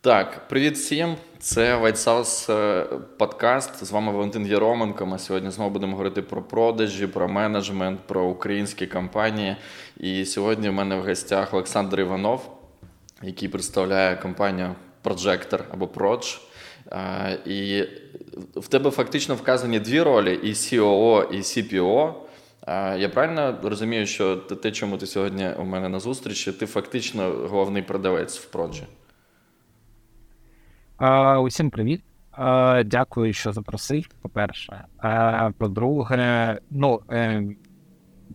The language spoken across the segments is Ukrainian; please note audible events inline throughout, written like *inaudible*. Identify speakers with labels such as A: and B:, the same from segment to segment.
A: Так, привіт всім. Це White House е, подкаст. З вами Валентин Єроменко. Ми сьогодні знову будемо говорити про продажі, про менеджмент, про українські компанії. І сьогодні в мене в гостях Олександр Іванов, який представляє компанію Projector або Proj. Е, і в тебе фактично вказані дві ролі: і COO, і CPO. Е, я правильно розумію, що те, чому ти сьогодні у мене на зустрічі, ти фактично головний продавець в Проджі?
B: Усім привіт. Дякую, що запросив. По-перше. По-друге, ну е,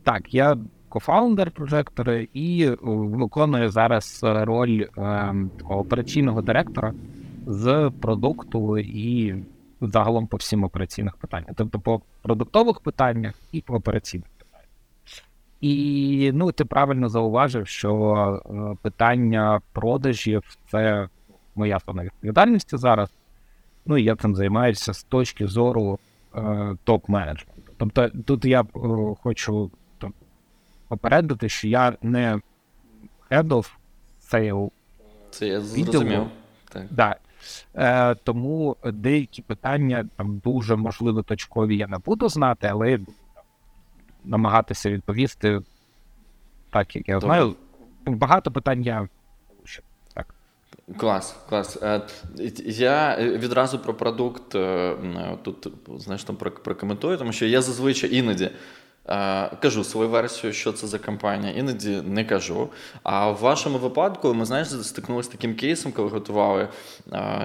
B: так, я кофаундер прожектора і виконую зараз роль е, операційного директора з продукту і загалом по всім операційних питаннях. Тобто по продуктових питаннях і по операційних питаннях. І ну, ти правильно зауважив, що е, питання продажів це моя зона відповідальності зараз. Ну і я цим займаюся з точки зору е, топ-менеджменту. Тобто тут я е, хочу там, попередити, що я не head of sale.
A: Це я зрозумів.
B: Так. Да. Е, Тому деякі питання там дуже можливо точкові я не буду знати, але намагатися відповісти так, як я знаю. Багато питань я
A: Клас, клас. Е, я відразу про продукт е, тут знаєш, там прокоментую, тому що я зазвичай іноді Кажу свою версію, що це за компанія, іноді не кажу. А в вашому випадку ми знаєш, стикнулися з таким кейсом, коли готували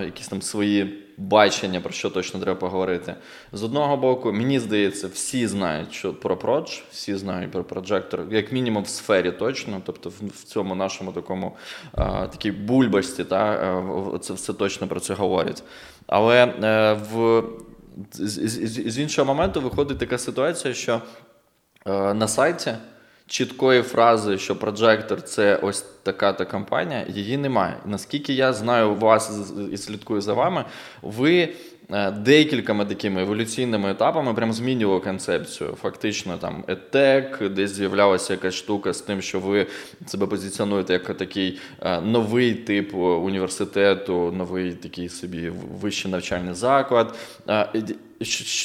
A: якісь там свої бачення, про що точно треба поговорити. З одного боку, мені здається, всі знають що про Продж, всі знають про проджектор, як мінімум в сфері точно, тобто в цьому нашому такому а, такій бульбасті, та, це все точно про це говорять. Але е, в з, з, з іншого моменту виходить така ситуація, що. Е, на сайті чіткої фрази, що Projector це ось така-та компанія, її немає. Наскільки я знаю вас і слідкую за вами, ви декількома такими еволюційними етапами прям змінювали концепцію. Фактично, там етек, десь з'являлася якась штука з тим, що ви себе позиціонуєте як такий е, новий тип університету, новий такий собі вищий навчальний заклад.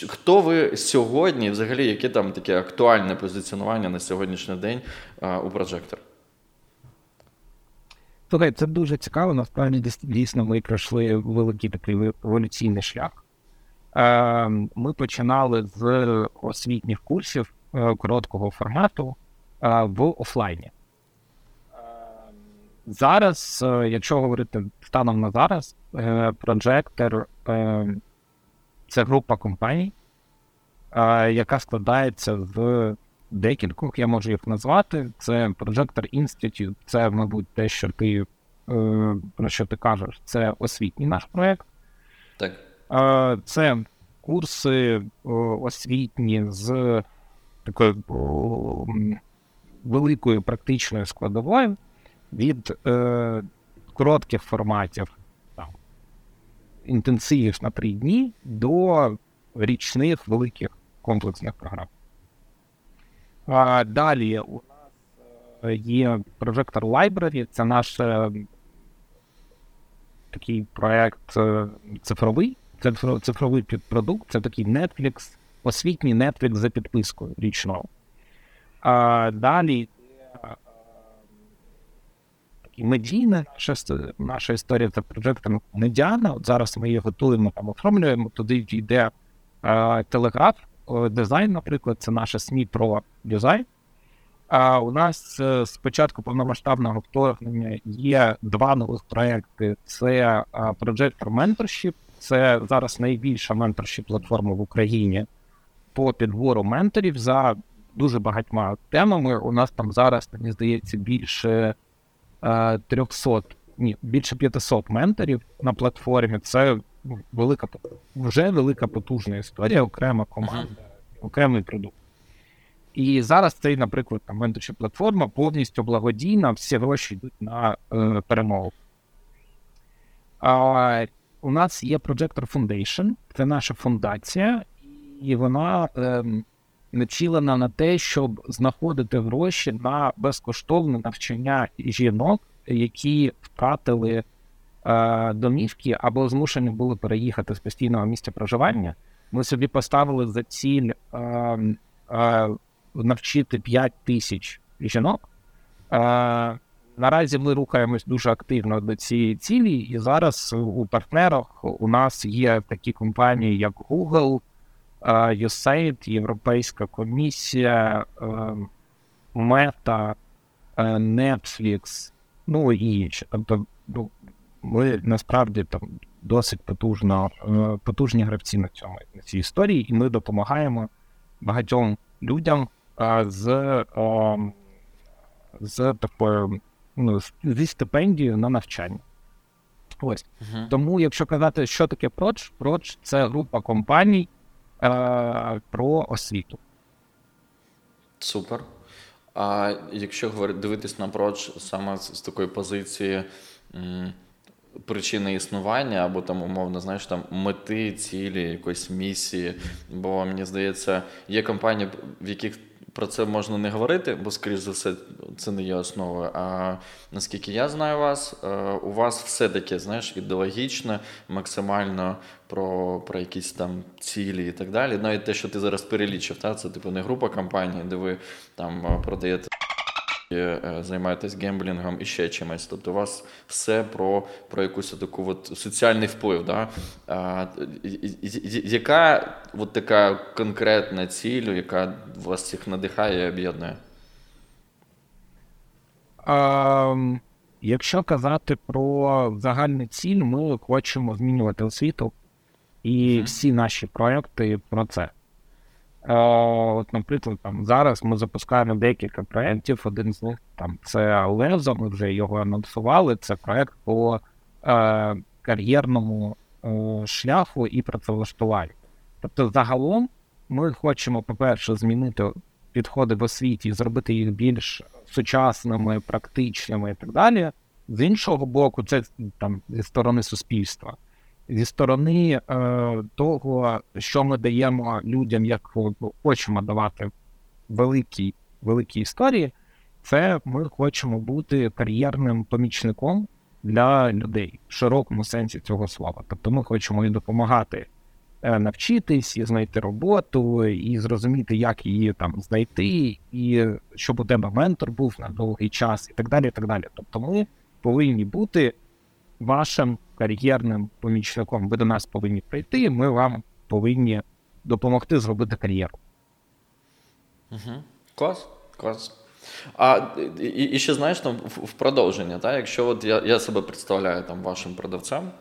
A: Хто ви сьогодні, взагалі, яке там таке актуальне позиціонування на сьогоднішній день у Projector?
B: Слухай, це дуже цікаво. Насправді, дійсно, ми пройшли великий такий еволюційний шлях. Е, Ми починали з освітніх курсів е, короткого формату е, в офлайні. Е, зараз, е, якщо говорити станом на зараз, Projector це група компаній, яка складається з декількох, я можу їх назвати. Це Projector Institute, це, мабуть, те, що ти е, про що ти кажеш, це освітній наш проєкт.
A: Так.
B: Це курси освітні з такою великою практичною складовою від е, коротких форматів інтенсивів на три дні до річних великих комплексних програм. А Далі у нас е, є Projector Library, це наш е, такий проект е, цифровий, це цифровий підпродукт, це такий Netflix, освітній Netflix за підпискою річного. А Далі і медійна наша, історія за проєктом медіана. От зараз ми її готуємо там, оформлюємо. Туди йде телеграф, дизайн, наприклад, це наше СМІ про дизайн. А у нас е, з початку повномасштабного вторгнення є два нових проекти: це Project Mentorship, це зараз найбільша менторшіп платформа в Україні по підбору менторів за дуже багатьма темами. У нас там зараз, мені здається, більше 300, ні, більше 500 менторів на платформі. Це ну, велика вже велика потужна історія, окрема команда, окремий продукт. І зараз цей, наприклад, там менторча платформа повністю благодійна, всі гроші йдуть на е, перемогу. А, У нас є Projector Foundation, це наша фундація, і вона е, націлена на те, щоб знаходити гроші на безкоштовне навчання жінок, які втратили домівки або змушені були переїхати з постійного місця проживання. Ми собі поставили за ціль е, е, навчити 5 тисяч жінок. Е, Наразі ми рухаємось дуже активно до цієї цілі, і зараз у партнерах у нас є такі компанії, як Google, USAID, Європейська комісія, Meta, Netflix, ну і інші. Тобто, ну, ми насправді там досить потужно, потужні гравці на цьому на цій історії, і ми допомагаємо багатьом людям з з такою ну, зі стипендією на навчання. Ось. Uh-huh. Тому, якщо казати, що таке Проч, Проч це група компаній е, про освіту.
A: Супер. А якщо говорити, дивитись на Проч саме з, з такої позиції причини існування, або там, умовно, знаєш, там мети, цілі, якоїсь місії. Бо мені здається, є компанії, в яких про це можна не говорити, бо, скоріш за все, це не є основою. А наскільки я знаю вас, е, у вас все таке, знаєш, ідеологічне, максимально про про якісь там цілі і так далі. Навіть те, що ти зараз перелічив, та, це типу не група компаній, де ви там е, продаєте. Е, займаєтесь гемблінгом і ще чимось. Тобто у вас все про про якусь таку от соціальний вплив. Да? А, Яка от така конкретна ціль, яка вас всіх надихає і об'єднує?
B: А, якщо казати про загальну ціль, ми хочемо змінювати освіту, і всі наші проекти про це. Е, от, Наприклад, там зараз ми запускаємо декілька проєктів. Один з них там це Лезо, ми вже його анонсували. Це проєкт по е, кар'єрному е, шляху і працевлаштуванню. Тобто, загалом, ми хочемо, по-перше, змінити підходи в освіті, зробити їх більш сучасними, практичними і так далі. З іншого боку, це там зі сторони суспільства зі сторони е, того, що ми даємо людям, як хочемо давати великі великі історії, це ми хочемо бути кар'єрним помічником для людей в широкому сенсі цього слова. Тобто ми хочемо і допомагати е, навчитись, і знайти роботу, і зрозуміти, як її там знайти, і щоб у тебе ментор був на довгий час, і так далі. і так далі. Тобто ми повинні бути вашим кар'єрним помічником. Ви до нас повинні прийти, і ми вам повинні допомогти зробити кар'єру.
A: Угу. Клас, клас. А і, і ще знаєш там в, продовження, та? якщо от я я себе представляю там вашим продавцем,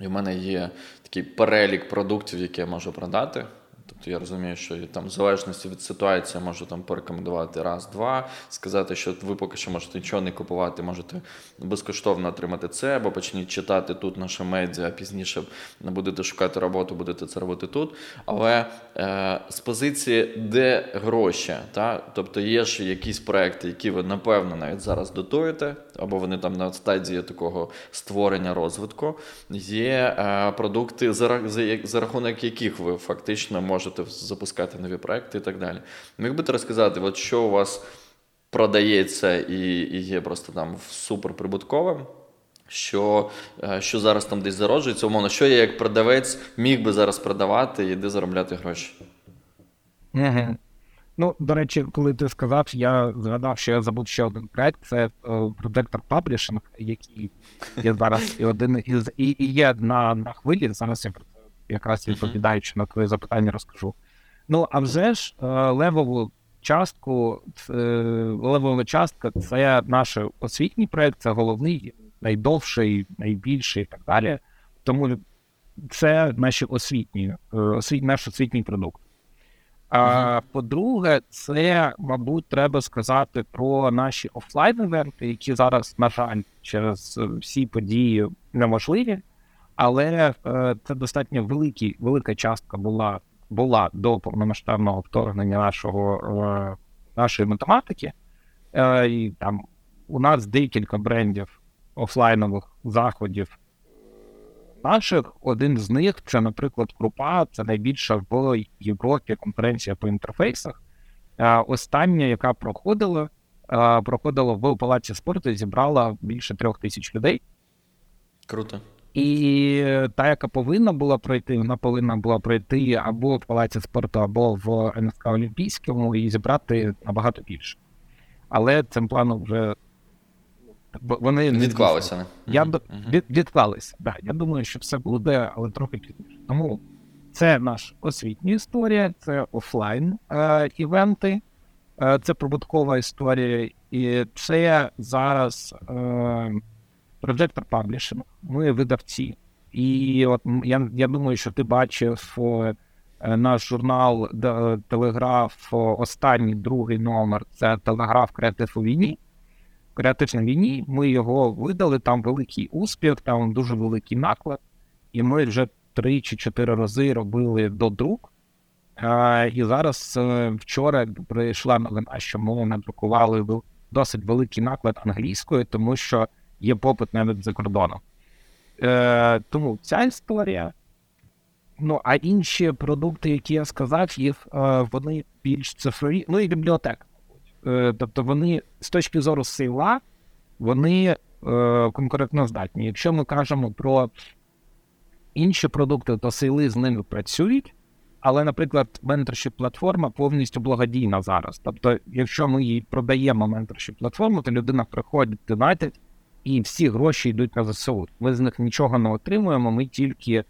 A: і в мене є такий перелік продуктів, які я можу продати. Тобто я розумію, що там в залежності від ситуації можу там порекомендувати раз-два, сказати, що ви поки що можете нічого не купувати, можете безкоштовно отримати це, або почніть читати тут наше медіа, пізніше будете шукати роботу, будете це робити тут. Але е, з позиції, де гроші, та? тобто є ж якісь проекти, які ви напевно навіть зараз дотуєте, або вони там на стадії такого створення розвитку, є е, продукти, за, за, за рахунок яких ви фактично можете можете запускати нові проекти і так далі. Міг би ти розказати, от що у вас продається і і є просто там суперприбутковим, що е, що зараз там десь зароджується, умовно, що я як продавець міг би зараз продавати і де заробляти гроші?
B: Ну, до речі, коли ти сказав, я згадав, що я забув ще один проект, це Protector Publishing, який є зараз і один із і, і є на на хвилі. Зараз я про якраз відповідаючи на твоє запитання, розкажу. Ну, а вже ж е, левову частку, левова частка це наш освітній проєкт, це головний, найдовший, найбільший і так далі. Тому це наші освітні, е, освіт, наш освітній продукт. А по-друге, це, мабуть, треба сказати про наші офлайн-івенти, які зараз, на жаль, через всі події неможливі але е, це достатньо великі, велика частка була була до повномасштабного вторгнення нашого е, нашої математики. Е, і там у нас декілька брендів офлайнових заходів. Наших один з них це, наприклад, Крупа, це найбільша в Європі конференція по інтерфейсах. Остання, яка проходила, проходила в палаці спорту, зібрала більше трьох тисяч людей.
A: Круто.
B: І та, яка повинна була пройти, вона повинна була пройти або в Палаці спорту, або в НСК Олімпійському і зібрати набагато більше. Але цим планом вже вони
A: відклалися.
B: Я угу. від, відклалися. Да, Я думаю, що все буде, але трохи пізніше. Тому це наша освітня історія, це офлайн е, івенти, е, це прибуткова історія, і це зараз. Е, Projector Publishing, ми видавці. І от я я думаю, що ти бачив е, наш журнал Телеграф, останній другий номер це Телеграф Креатив у війні. Креативній війні ми його видали, там великий успіх, там дуже великий наклад. І ми вже три чи чотири рази робили до друк. І зараз е, вчора прийшла новина, що ми надрукували досить великий наклад англійською, тому що є попит навіть за кордоном. Е, Тому ця історія. Ну, а інші продукти, які я сказав, їх е, вони більш цифрові, ну і бібліотека. Е, тобто вони з точки зору сила, вони е, конкурентно здатні. Якщо ми кажемо про інші продукти, то сили з ними працюють. Але, наприклад, менторшіп платформа повністю благодійна зараз. Тобто, якщо ми їй продаємо менторшіп платформу, то людина приходить, донатить, і всі гроші йдуть на ЗСУ. Ми з них нічого не отримуємо. Ми тільки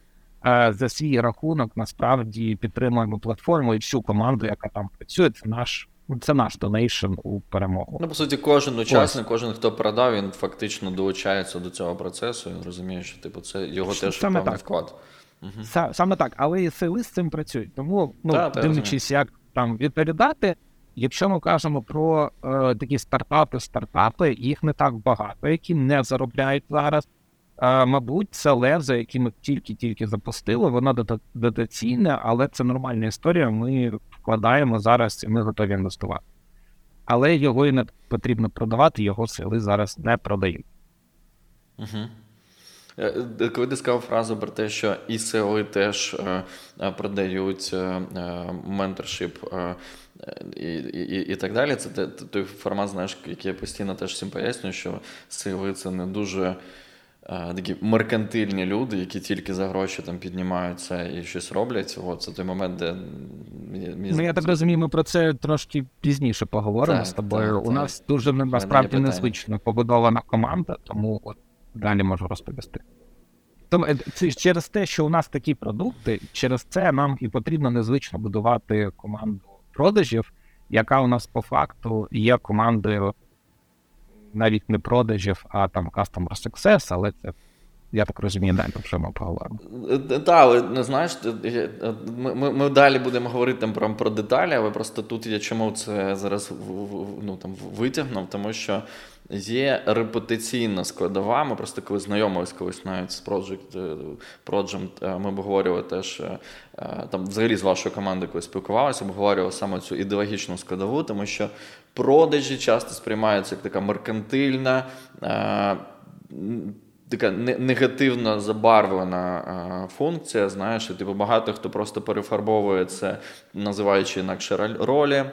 B: е, за свій рахунок насправді підтримуємо платформу і всю команду, яка там працює. Це наш це наш donation у перемогу.
A: Ну, по суті, кожен учасник, кожен хто продав, він фактично долучається до цього процесу. Він розуміє, що типу це його теж
B: Саме певний так.
A: вклад.
B: Угу. Саме так, але і сили з цим працюють. Тому ну та, дивлячись, як там відповідати. Якщо ми кажемо про е, такі стартапи, стартапи, їх не так багато, які не заробляють зараз. Е, мабуть, це лев, за яким ми тільки-тільки запустили. Воно дотаційне, але це нормальна історія. Ми вкладаємо зараз і ми готові інвестувати. Але його і не потрібно продавати, його сили зараз не продають.
A: Угу. Коли ти сказав фразу про те, що і сили теж е, продають менторшип і і, і так далі. Це той формат, знаєш, який я постійно теж всім пояснюю, що сили це не дуже а, такі меркантильні люди, які тільки за гроші там піднімаються і щось роблять. От, Це той момент, де.
B: Мені... Ну, я так розумію, ми про це трошки пізніше поговоримо так, з тобою. Так, У так. нас дуже насправді незвично побудована команда, тому от далі можу розповісти. Тому е, через те, що у нас такі продукти, через це нам і потрібно незвично будувати команду продажів, яка у нас по факту є командою навіть не продажів, а там Customer Success, але це. Я так розумію, далі про ми поговоримо.
A: Так, але не знаєш, ми ми, ми далі будемо говорити там про про деталі, але просто тут я чому це зараз ну, там, витягнув, тому що Є репутаційна складова. Ми просто коли знайомились колись навіть з Project, Project е, ми обговорювали теж е, там, взагалі з вашою командою, коли спілкувалися, обговорювали саме цю ідеологічну складову, тому що продажі часто сприймаються як така меркантильна. Е, така негативно забарвлена функція, знаєш, типу багато хто просто перефарбовує це, називаючи інакше ролі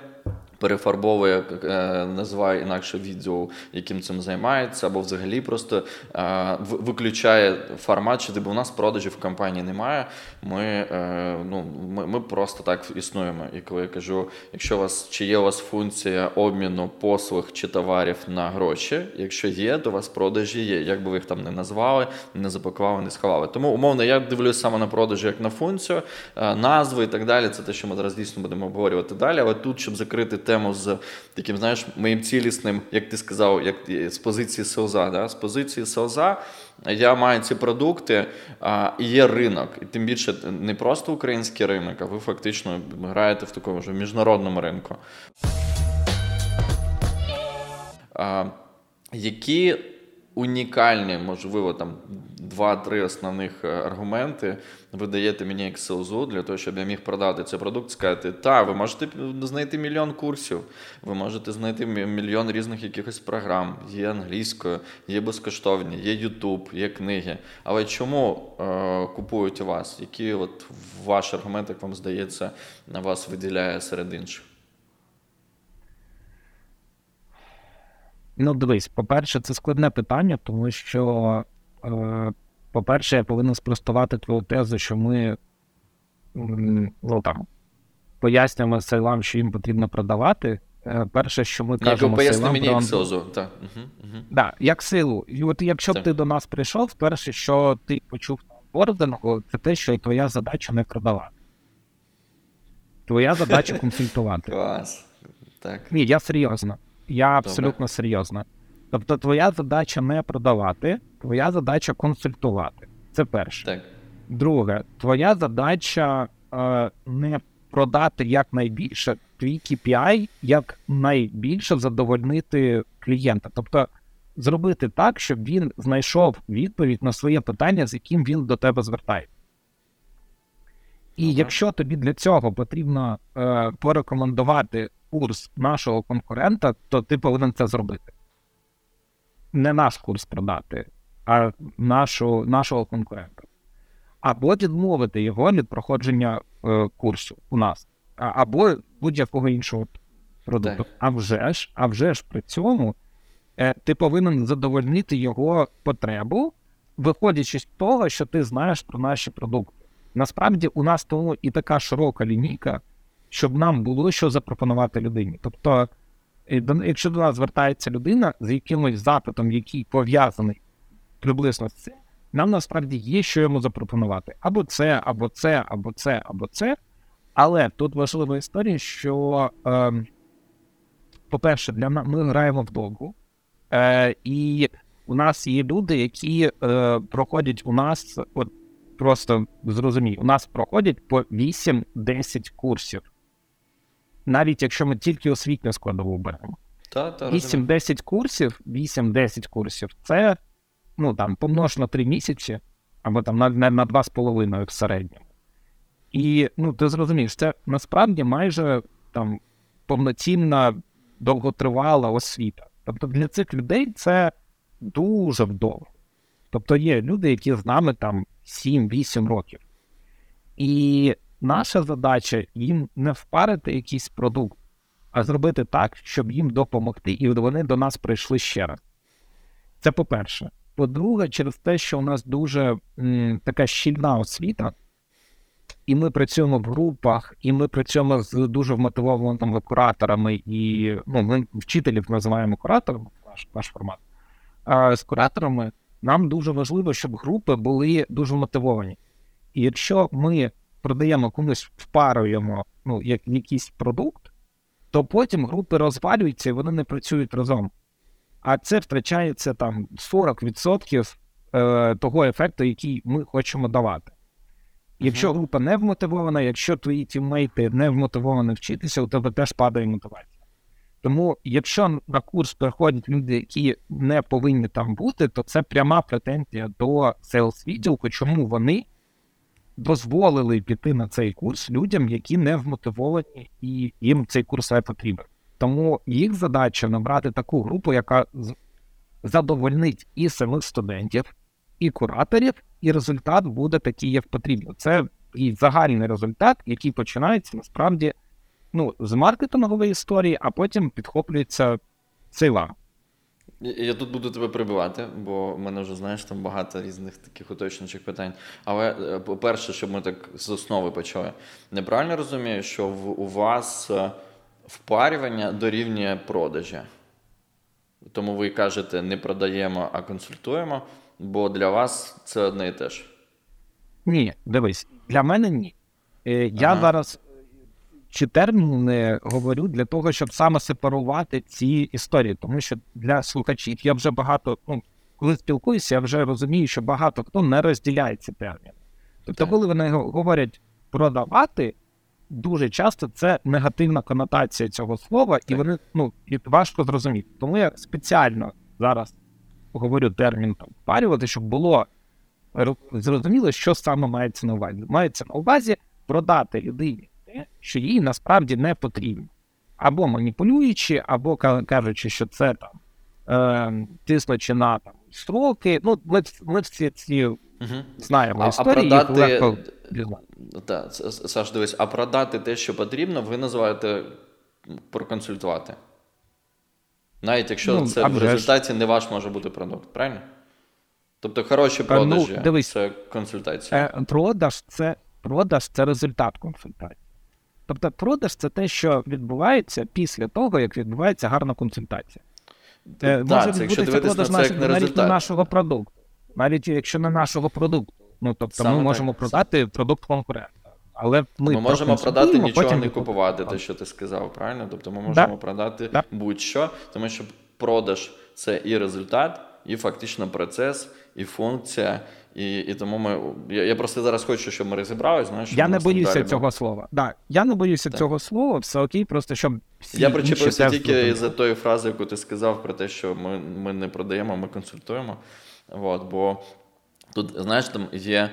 A: перефарбовує, е, називає інакше відео, яким цим займається, або взагалі просто е, виключає формат, що типу, у нас продажів в компанії немає. Ми е, ну, ми, ми просто так існуємо. І коли я кажу, якщо у вас чи є у вас функція обміну послуг чи товарів на гроші, якщо є, то у вас продажі є. Як би ви їх там не назвали, не запакували, не сховали. Тому умовно я дивлюсь саме на продажі як на функцію, назви і так далі. Це те, що ми зараз дійсно будемо обговорювати далі. Але тут, щоб закрити тему з таким, знаєш, моїм цілісним, як ти сказав, як з позиції СОЗа. Да? З позиції СОЗа я маю ці продукти, а, і є ринок. І тим більше не просто український ринок, а ви фактично граєте в такому ж міжнародному ринку. А, Які унікальні, можливо, там два-три основних е, аргументи ви даєте мені як селзу для того, щоб я міг продати цей продукт, сказати, та, ви можете знайти мільйон курсів, ви можете знайти мільйон різних якихось програм, є англійською, є безкоштовні, є Ютуб, є книги. Але чому е, купують у вас? Які от ваш аргумент, як вам здається, на вас виділяє серед інших?
B: Ну, дивись, по-перше, це складне питання, тому що е, по-перше, я повинен спростувати твою тезу, що ми ну, там, пояснюємо сейлам, що їм потрібно продавати. Е, перше, що ми кажемо,
A: поясни мені як СОЗу. Так.
B: Да, як силу. І от якщо б ти до нас прийшов, перше, що ти почув на бордингу, це те, що твоя задача не продавати. Твоя задача *laughs* консультувати.
A: Клас. Так.
B: Ні, я серйозно. Я абсолютно Добре. серйозно. Тобто, твоя задача не продавати, твоя задача консультувати. Це перше.
A: Так.
B: Друге, твоя задача е, не продати якнайбільше твій KPI, як найбільше задовольнити клієнта. Тобто зробити так, щоб він знайшов відповідь на своє питання, з яким він до тебе звертає. І ага. якщо тобі для цього потрібно е, порекомендувати курс нашого конкурента, то ти повинен це зробити. Не наш курс продати, а нашу, нашого конкурента. Або відмовити його від проходження е, курсу у нас, а, або будь-якого іншого продукту. Так. А вже ж, а вже ж при цьому е, ти повинен задовольнити його потребу, виходячи з того, що ти знаєш про наші продукти. Насправді у нас тому і така широка лінійка, щоб нам було що запропонувати людині. Тобто, якщо до нас звертається людина з якимось запитом, який пов'язаний приблизно з цим, нам насправді є, що йому запропонувати. Або це, або це, або це, або це. Але тут важлива історія, що, е, по-перше, для нас ми граємо в довгу, е, і у нас є люди, які е, проходять у нас от просто зрозумій, у нас проходять по 8-10 курсів. Навіть якщо ми тільки освітню складову беремо. 8-10 курсів, 8-10 курсів це ну там помнож на 3 місяці, або там на на, на 2,5 в середньому. І ну, ти зрозумієш, це насправді майже там повноцінна довготривала освіта. Тобто для цих людей це дуже вдовго. Тобто є люди, які з нами там 7-8 років. І наша задача їм не впарити якийсь продукт, а зробити так, щоб їм допомогти, і вони до нас прийшли ще раз. Це по-перше. По-друге, через те, що у нас дуже м, така щільна освіта, і ми працюємо в групах, і ми працюємо з дуже вмотивованими кураторами, і ну, ми вчителів називаємо кураторами, наш, наш формат. А з кураторами нам дуже важливо, щоб групи були дуже мотивовані. І якщо ми продаємо комусь, впаруємо ну, як якийсь продукт, то потім групи розвалюються і вони не працюють разом. А це втрачається там 40% е, того ефекту, який ми хочемо давати. Якщо група не вмотивована, якщо твої тіммейти не вмотивовані вчитися, у тебе теж падає мотивація. Тому, якщо на курс приходять люди, які не повинні там бути, то це пряма претензія до sales відділку, чому вони дозволили піти на цей курс людям, які не вмотивовані, і їм цей курс не потрібен. Тому їх задача набрати таку групу, яка задовольнить і самих студентів, і кураторів, і результат буде такий, як потрібно. Це і загальний результат, який починається насправді ну, з маркетингової історії, а потім підхоплюється сейла.
A: Я тут буду тебе прибивати, бо в мене вже знаєш там багато різних таких уточнюючих питань. Але, е, по-перше, щоб ми так з основи почали. Неправильно розумію, що в, у вас е, впарювання дорівнює продажі. Тому ви кажете, не продаємо, а консультуємо, бо для вас це одне і те ж.
B: Ні, дивись, для мене ні. Е, я ага. зараз чи терміни говорю для того, щоб саме сепарувати ці історії, тому що для слухачів я вже багато, ну коли спілкуюся, я вже розумію, що багато хто не розділяє ці терміни. Тобто, коли вони говорять продавати, дуже часто це негативна конотація цього слова, так. і вони ну і важко зрозуміти. Тому я спеціально зараз говорю термін там парювати, щоб було зрозуміло, що саме мається на увазі. Мається на увазі продати людині те, що їй насправді не потрібно. Або маніпулюючи, або кажучи, що це там е, тиснучи на там строки. Ну, ми ми всі ці угу. знаємо
A: а,
B: історії.
A: А продати... легко... Так, Саш, дивись, а продати те, що потрібно, ви називаєте проконсультувати. Навіть якщо ну, це в результаті не ваш може бути продукт, правильно? Тобто хороші продажі ну, дивись, це консультація.
B: Продаж це продаж це результат консультації. Тобто, продаж це те, що відбувається після того, як відбувається гарна консультація.
A: Так, Може це, відбутися продаж на це, навіть
B: не нашого продукту, навіть якщо не нашого продукту. Ну тобто, Саме ми можемо так. продати продукт конкурента. Але ми
A: ми можемо продати нічого не купувати, те, що ти сказав, правильно? Тобто ми можемо да. продати да. будь-що, тому що продаж це і результат, і фактично процес, і функція. І і тому ми. Я я просто зараз хочу, щоб ми розібрались. Знаєш,
B: я не боюся цього слова. Да, Я не боюся так. цього слова, все окей, просто щоб. всі
A: Я причепився тільки за тої фрази, яку ти сказав про те, що ми ми не продаємо, ми консультуємо. От, Бо тут, знаєш, там є.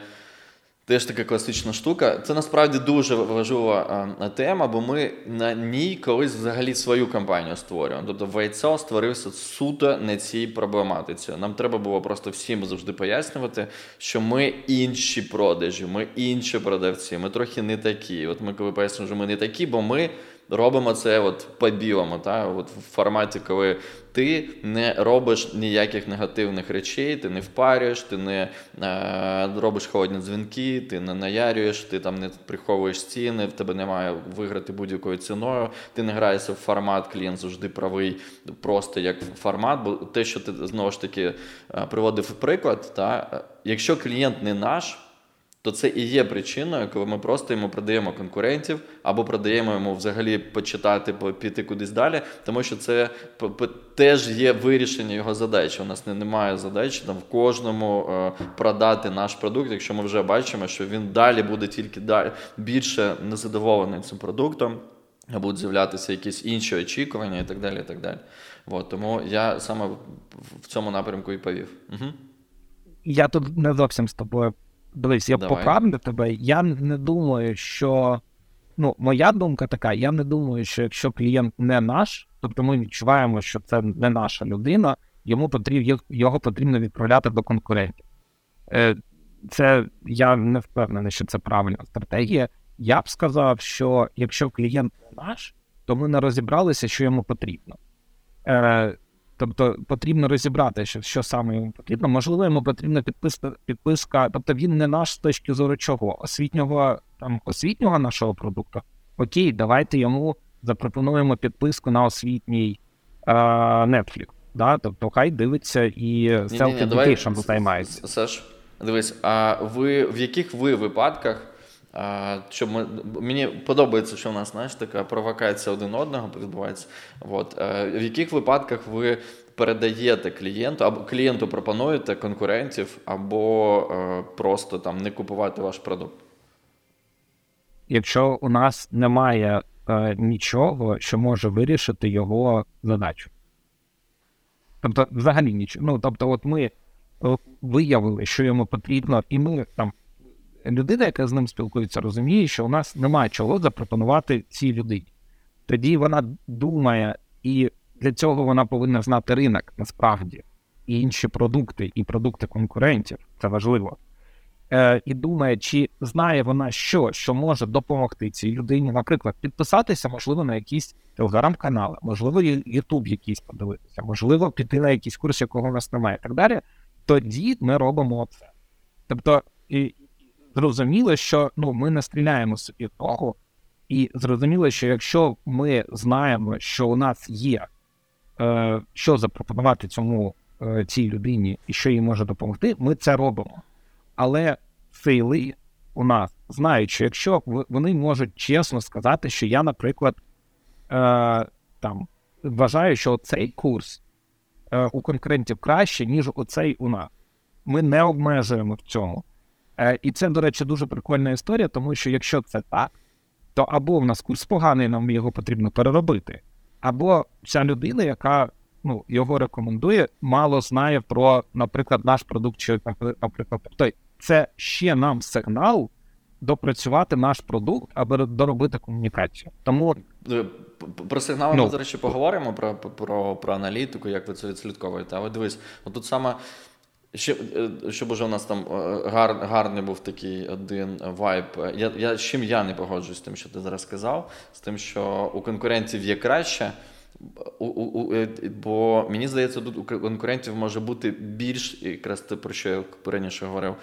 A: Теж така класична штука. Це насправді дуже важлива тема, бо ми на ній колись взагалі свою компанію створюємо. Тобто Вайцо створився суто на цій проблематиці. Нам треба було просто всім завжди пояснювати, що ми інші продажі, ми інші продавці, ми трохи не такі. От ми коли пояснюємо, що ми не такі, бо ми робимо це от по-білому, та? От в форматі, коли ти не робиш ніяких негативних речей, ти не впарюєш, ти не е, робиш холодні дзвінки, ти не наярюєш, ти там не приховуєш ціни, в тебе немає виграти будь-якою ціною, ти не граєшся в формат, клієнт завжди правий, просто як формат. Бо те, що ти знову ж таки е, приводив приклад, та, якщо клієнт не наш то це і є причиною, коли ми просто йому продаємо конкурентів або продаємо йому взагалі почитати, піти кудись далі, тому що це теж є вирішення його задачі. У нас не, немає задачі там в кожному е, продати наш продукт, якщо ми вже бачимо, що він далі буде тільки далі більше незадоволений цим продуктом. Будуть з'являтися якісь інші очікування і так далі. і так далі. От, тому я саме в цьому напрямку і повів. Угу.
B: Я тут не зовсім з тобою Дивись, я поправлю тебе. Я не думаю, що. Ну, моя думка така: я не думаю, що якщо клієнт не наш, тобто ми відчуваємо, що це не наша людина, йому потрібно його потрібно відправляти до конкурентів. Е, це я не впевнений, що це правильна стратегія. Я б сказав, що якщо клієнт не наш, то ми не розібралися, що йому потрібно. Тобто потрібно розібрати, що що саме йому потрібно. Можливо, йому потрібна підписка, підписка, тобто він не наш з точки зору чого, освітнього там освітнього нашого продукту. Окей, давайте йому запропонуємо підписку на освітній е, Netflix. Да? Тобто хай дивиться і self-education займається.
A: Саш, дивись, а ви в яких ви випадках? Щоб ми, Мені подобається, що в нас знаєш, така провокація один одного відбувається. От. В яких випадках ви передаєте клієнту, або клієнту пропонуєте конкурентів, або е, просто там не купувати ваш продукт?
B: Якщо у нас немає е, нічого, що може вирішити його задачу. Тобто, взагалі нічого. Ну, тобто, от ми е, виявили, що йому потрібно, і ми там людина, яка з ним спілкується, розуміє, що у нас немає чого запропонувати цій людині. Тоді вона думає, і для цього вона повинна знати ринок насправді, і інші продукти, і продукти конкурентів це важливо. Е, І думає, чи знає вона що, що може допомогти цій людині, наприклад, підписатися, можливо, на якісь телеграм-канали, можливо, Ютуб якийсь подивитися, можливо, піти на якийсь курс, якого в нас немає, і так далі. Тоді ми робимо це. Тобто, і зрозуміло, що ну, ми не стріляємо собі ногу, і зрозуміло, що якщо ми знаємо, що у нас є е, що запропонувати цьому е, цій людині і що їй може допомогти, ми це робимо. Але сейли у нас знають, що якщо вони можуть чесно сказати, що я, наприклад, е, там вважаю, що цей курс е, у конкурентів краще, ніж оцей у нас. Ми не обмежуємо в цьому. Е, і це, до речі, дуже прикольна історія, тому що якщо це так, то або в нас курс поганий, нам його потрібно переробити, або ця людина, яка ну, його рекомендує, мало знає про, наприклад, наш продукт, чи, наприклад, тобто це ще нам сигнал допрацювати наш продукт, аби доробити комунікацію. Тому
A: е, про сигнали ну, ми, до речі, поговоримо про про, про аналітику, як ви це відслідковуєте. Але дивись, отут саме Ще, е, щоб уже у нас там е, гар, гарний був такий один вайб. Я, я, з чим я не погоджуюсь з тим, що ти зараз сказав, з тим, що у конкурентів є краще. У, у, у, е, Бо мені здається, тут у конкурентів може бути більш, якраз те, про що я раніше говорив,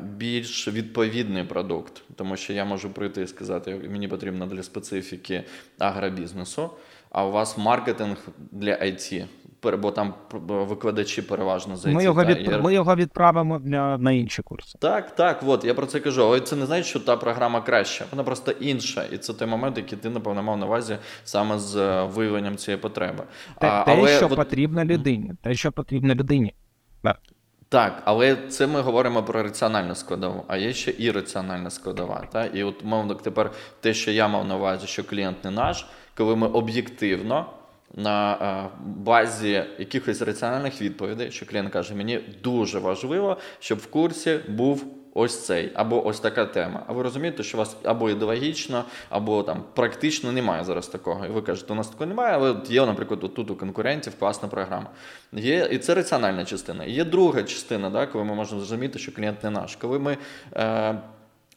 A: більш відповідний продукт. Тому що я можу прийти і сказати, мені потрібно для специфіки агробізнесу, а у вас маркетинг для IT бо там викладачі переважно за
B: ми його від... ми його відправимо для на інші курси.
A: Так, так, от я про це кажу. Але це не значить, що та програма краща, вона просто інша, і це той момент, який ти напевно мав на увазі саме з е, виявленням цієї потреби.
B: Те, а, те але... що от... потрібно людині, те, що потрібно людині.
A: Так, але це ми говоримо про раціональну складову, а є ще і раціональна складова. Та? І от мовно тепер те, що я мав на увазі, що клієнт не наш, коли ми об'єктивно на е, базі якихось раціональних відповідей, що клієнт каже, мені дуже важливо, щоб в курсі був ось цей, або ось така тема. А ви розумієте, що у вас або ідеологічно, або там практично немає зараз такого. І ви кажете, у нас такого немає, але є, наприклад, тут у конкурентів класна програма. Є, І це раціональна частина. І є друга частина, да, коли ми можемо зрозуміти, що клієнт не наш. Коли ми. Е,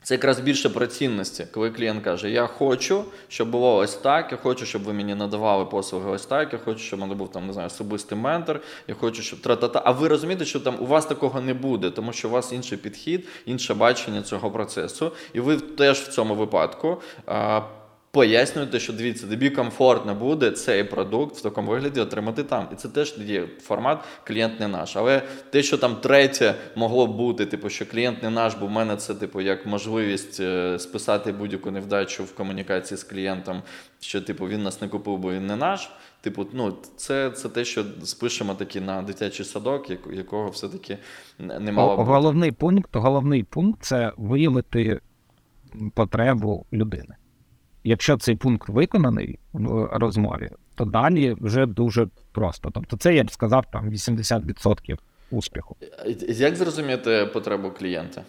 A: це якраз більше про цінності, коли клієнт каже: Я хочу, щоб було ось так, я хочу, щоб ви мені надавали послуги ось так, я хочу, щоб мене був там не знаю, особистий ментор, я хочу, щоб тра-та-та. А ви розумієте, що там у вас такого не буде, тому що у вас інший підхід, інше бачення цього процесу, і ви теж в цьому випадку. Пояснюєте, що дивіться, тобі комфортно буде цей продукт в такому вигляді отримати там. І це теж є формат клієнт не наш. Але те, що там третє могло бути, типу, що клієнт не наш, бо в мене це типу як можливість е, списати будь-яку невдачу в комунікації з клієнтом, що типу він нас не купив, бо він не наш. Типу, ну це це те, що спишемо таки на дитячий садок, якого все-таки не мало бути.
B: Головний пункт, головний пункт це виявити потребу людини. Якщо цей пункт виконаний в розмові, то далі вже дуже просто. Тобто, це я б сказав там 80% успіху.
A: Як зрозуміти потребу клієнта?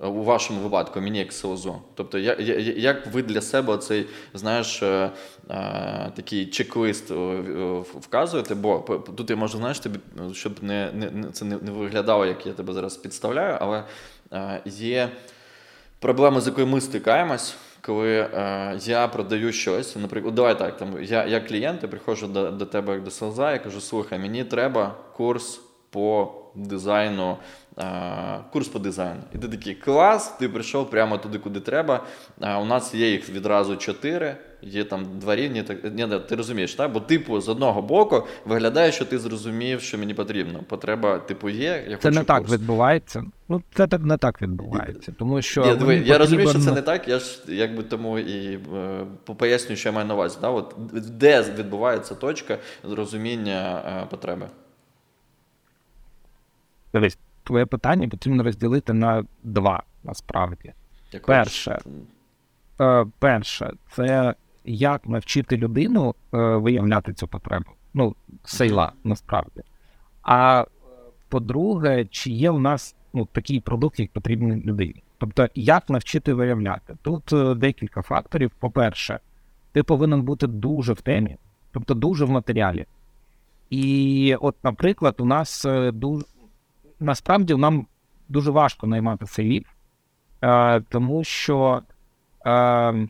A: У вашому випадку, мені як СОЗО. Тобто, як як ви для себе цей знаєш, е, е, такий чек-лист вказуєте? Бо тут я можу знаєш, тобі, щоб не, не, це не виглядало, як я тебе зараз підставляю, але е, є проблема, з якою ми стикаємось коли е, я продаю щось, наприклад, давай так, там я я клієнт, я приходжу до до тебе як до селза, я кажу, слухай, мені треба курс по дизайну, курс по дизайну. І ти такий клас, ти прийшов прямо туди, куди треба. Е, у нас є їх відразу чотири. Є там два рівні, так ні, ти розумієш, так? Бо, типу, з одного боку виглядає, що ти зрозумів, що мені потрібно. Потреба, типу, є.
B: я Це хочу не так відбувається. Ну, це так не так відбувається. Тому що
A: я, диви, я розумію, що це не так. Я ж якби тому і е, пояснюю, що я маю на увазі. Да? От, Де відбувається точка зрозуміння е, потреби?
B: Твоє питання потрібно розділити на два насправді. Перше, е, перше, це як навчити людину е, виявляти цю потребу. Ну, сейла насправді. А по-друге, чи є у нас ну, такий продукт, як потрібний людині? Тобто, як навчити виявляти? Тут е, декілька факторів. По-перше, ти повинен бути дуже в темі, тобто дуже в матеріалі. І, от, наприклад, у нас е, дуже насправді нам дуже важко наймати сейлів, е, тому що. Е,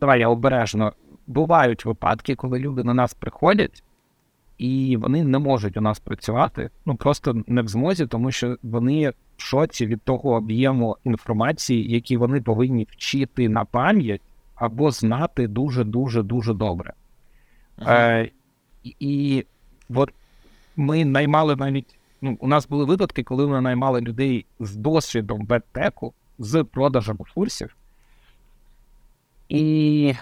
B: давай я обережно. Бувають випадки, коли люди на нас приходять, і вони не можуть у нас працювати, ну просто не в змозі, тому що вони в шоці від того об'єму інформації, які вони повинні вчити на пам'ять або знати дуже дуже дуже добре. Ага. Е, І от ми наймали навіть. Ну, у нас були випадки, коли ми наймали людей з досвідом беттеку, з продажем курсів. І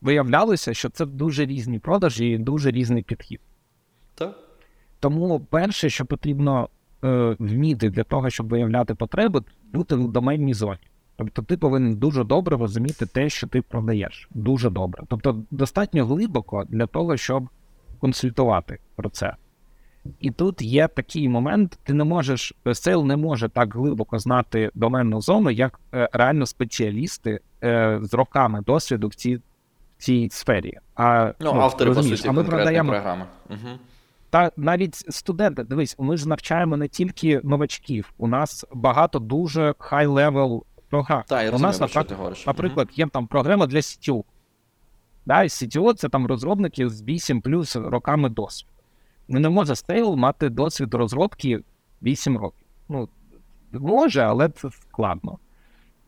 B: виявлялося, що це дуже різні продажі і дуже різний підхід.
A: Так.
B: Тому перше, що потрібно е, вміти для того, щоб виявляти потреби, бути в доменній зоні. Тобто ти повинен дуже добре розуміти те, що ти продаєш. Дуже добре. Тобто, достатньо глибоко для того, щоб консультувати про це. І тут є такий момент, ти не можеш, сейл не може так глибоко знати доменну зону, як е, реально спеціалісти е, з роками досвіду в цій в цій сфері.
A: А ну, ну автори по суті, а ми продаємо програми. Угу.
B: Та навіть студенти, дивись, ми ж навчаємо не тільки новачків. У нас багато дуже high-level програма.
A: Так, я
B: У нас,
A: що
B: наприклад,
A: ти говориш.
B: наприклад, є там програма для CTO. Да, CTO це там розробники з 8 плюс роками досвіду. Ну, не може сейл мати досвід розробки 8 років. Ну, може, але це складно.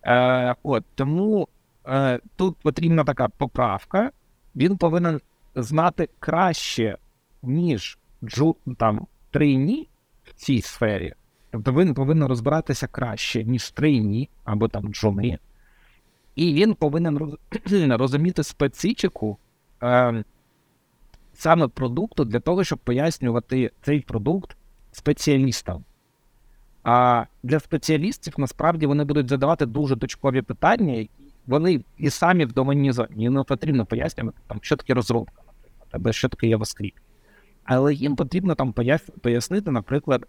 B: Е, от, Тому е, тут потрібна така поправка. Він повинен знати краще, ніж джу, там, трейні в цій сфері. Тобто він повинен розбиратися краще, ніж трейні або там джуни. І він повинен роз- *clears throat* розуміти специфіку е, саме продукту для того, щоб пояснювати цей продукт спеціалістам. А для спеціалістів насправді вони будуть задавати дуже точкові питання, які вони і самі в доменній зоні. Не потрібно пояснювати, там, що таке розробка, наприклад, або що таке JavaScript. Але їм потрібно там пояснити, наприклад,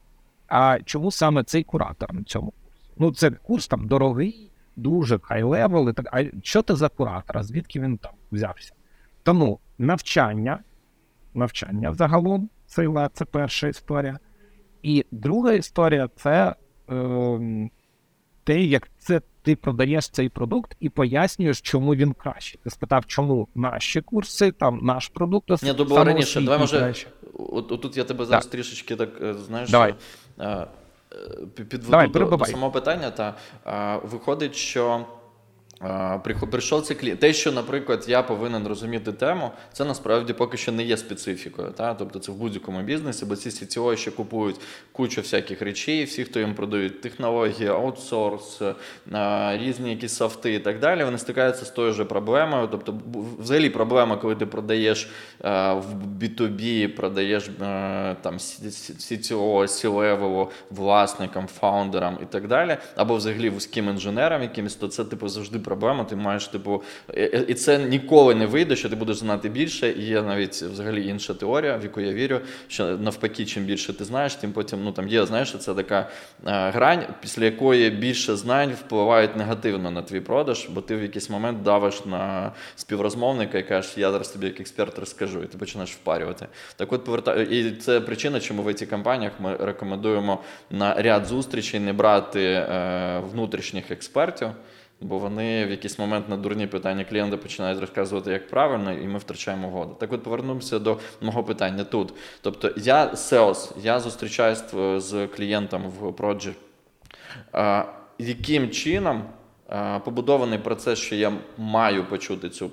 B: а чому саме цей куратор на цьому курсі? Ну, це курс там дорогий, дуже high-level, і так. А що це за куратор? Звідки він там взявся? Тому навчання, навчання загалом, це, це перша історія. І друга історія це е, те, як це ти продаєш цей продукт і пояснюєш, чому він кращий. Ти спитав, чому наші курси, там наш продукт
A: Ні, то було раніше. Давай, може, от, от тут я тебе зараз трішечки так, е, знаєш,
B: Давай.
A: е, е, підведу
B: Давай,
A: до, до самого питання. Та, е, виходить, що е, прийшов цей клієнт. Те, що, наприклад, я повинен розуміти тему, це насправді поки що не є специфікою. Та? Тобто це в будь-якому бізнесі, бо ці CTO ще купують кучу всяких речей, всі, хто їм продають технології, аутсорс, е, різні якісь софти і так далі, вони стикаються з тою же проблемою. Тобто, взагалі проблема, коли ти продаєш е, в B2B, продаєш е, там CTO, C-level, власникам, фаундерам і так далі, або взагалі вузьким інженерам якимось, то це типу завжди проблема. Ти маєш, типу, і- це ніколи не вийде, що ти будеш знати більше. І є навіть взагалі інша теорія, в яку я вірю, що навпаки, чим більше ти знаєш, тим потім ну там є, знаєш, це така е, грань, після якої більше знань впливають негативно на твій продаж, бо ти в якийсь момент давиш на співрозмовника і кажеш, я зараз тобі як експерт розкажу, і ти починаєш впарювати. Так от повертаю, і це причина, чому в цих компаніях ми рекомендуємо на ряд зустрічей не брати е, внутрішніх експертів. Бо вони в якийсь момент на дурні питання клієнта починають розказувати, як правильно, і ми втрачаємо угоду. Так от повернемося до мого питання тут. Тобто, я SEOs, я зустрічаюсь з клієнтом в проджі. Яким чином побудований процес, що я маю почути цю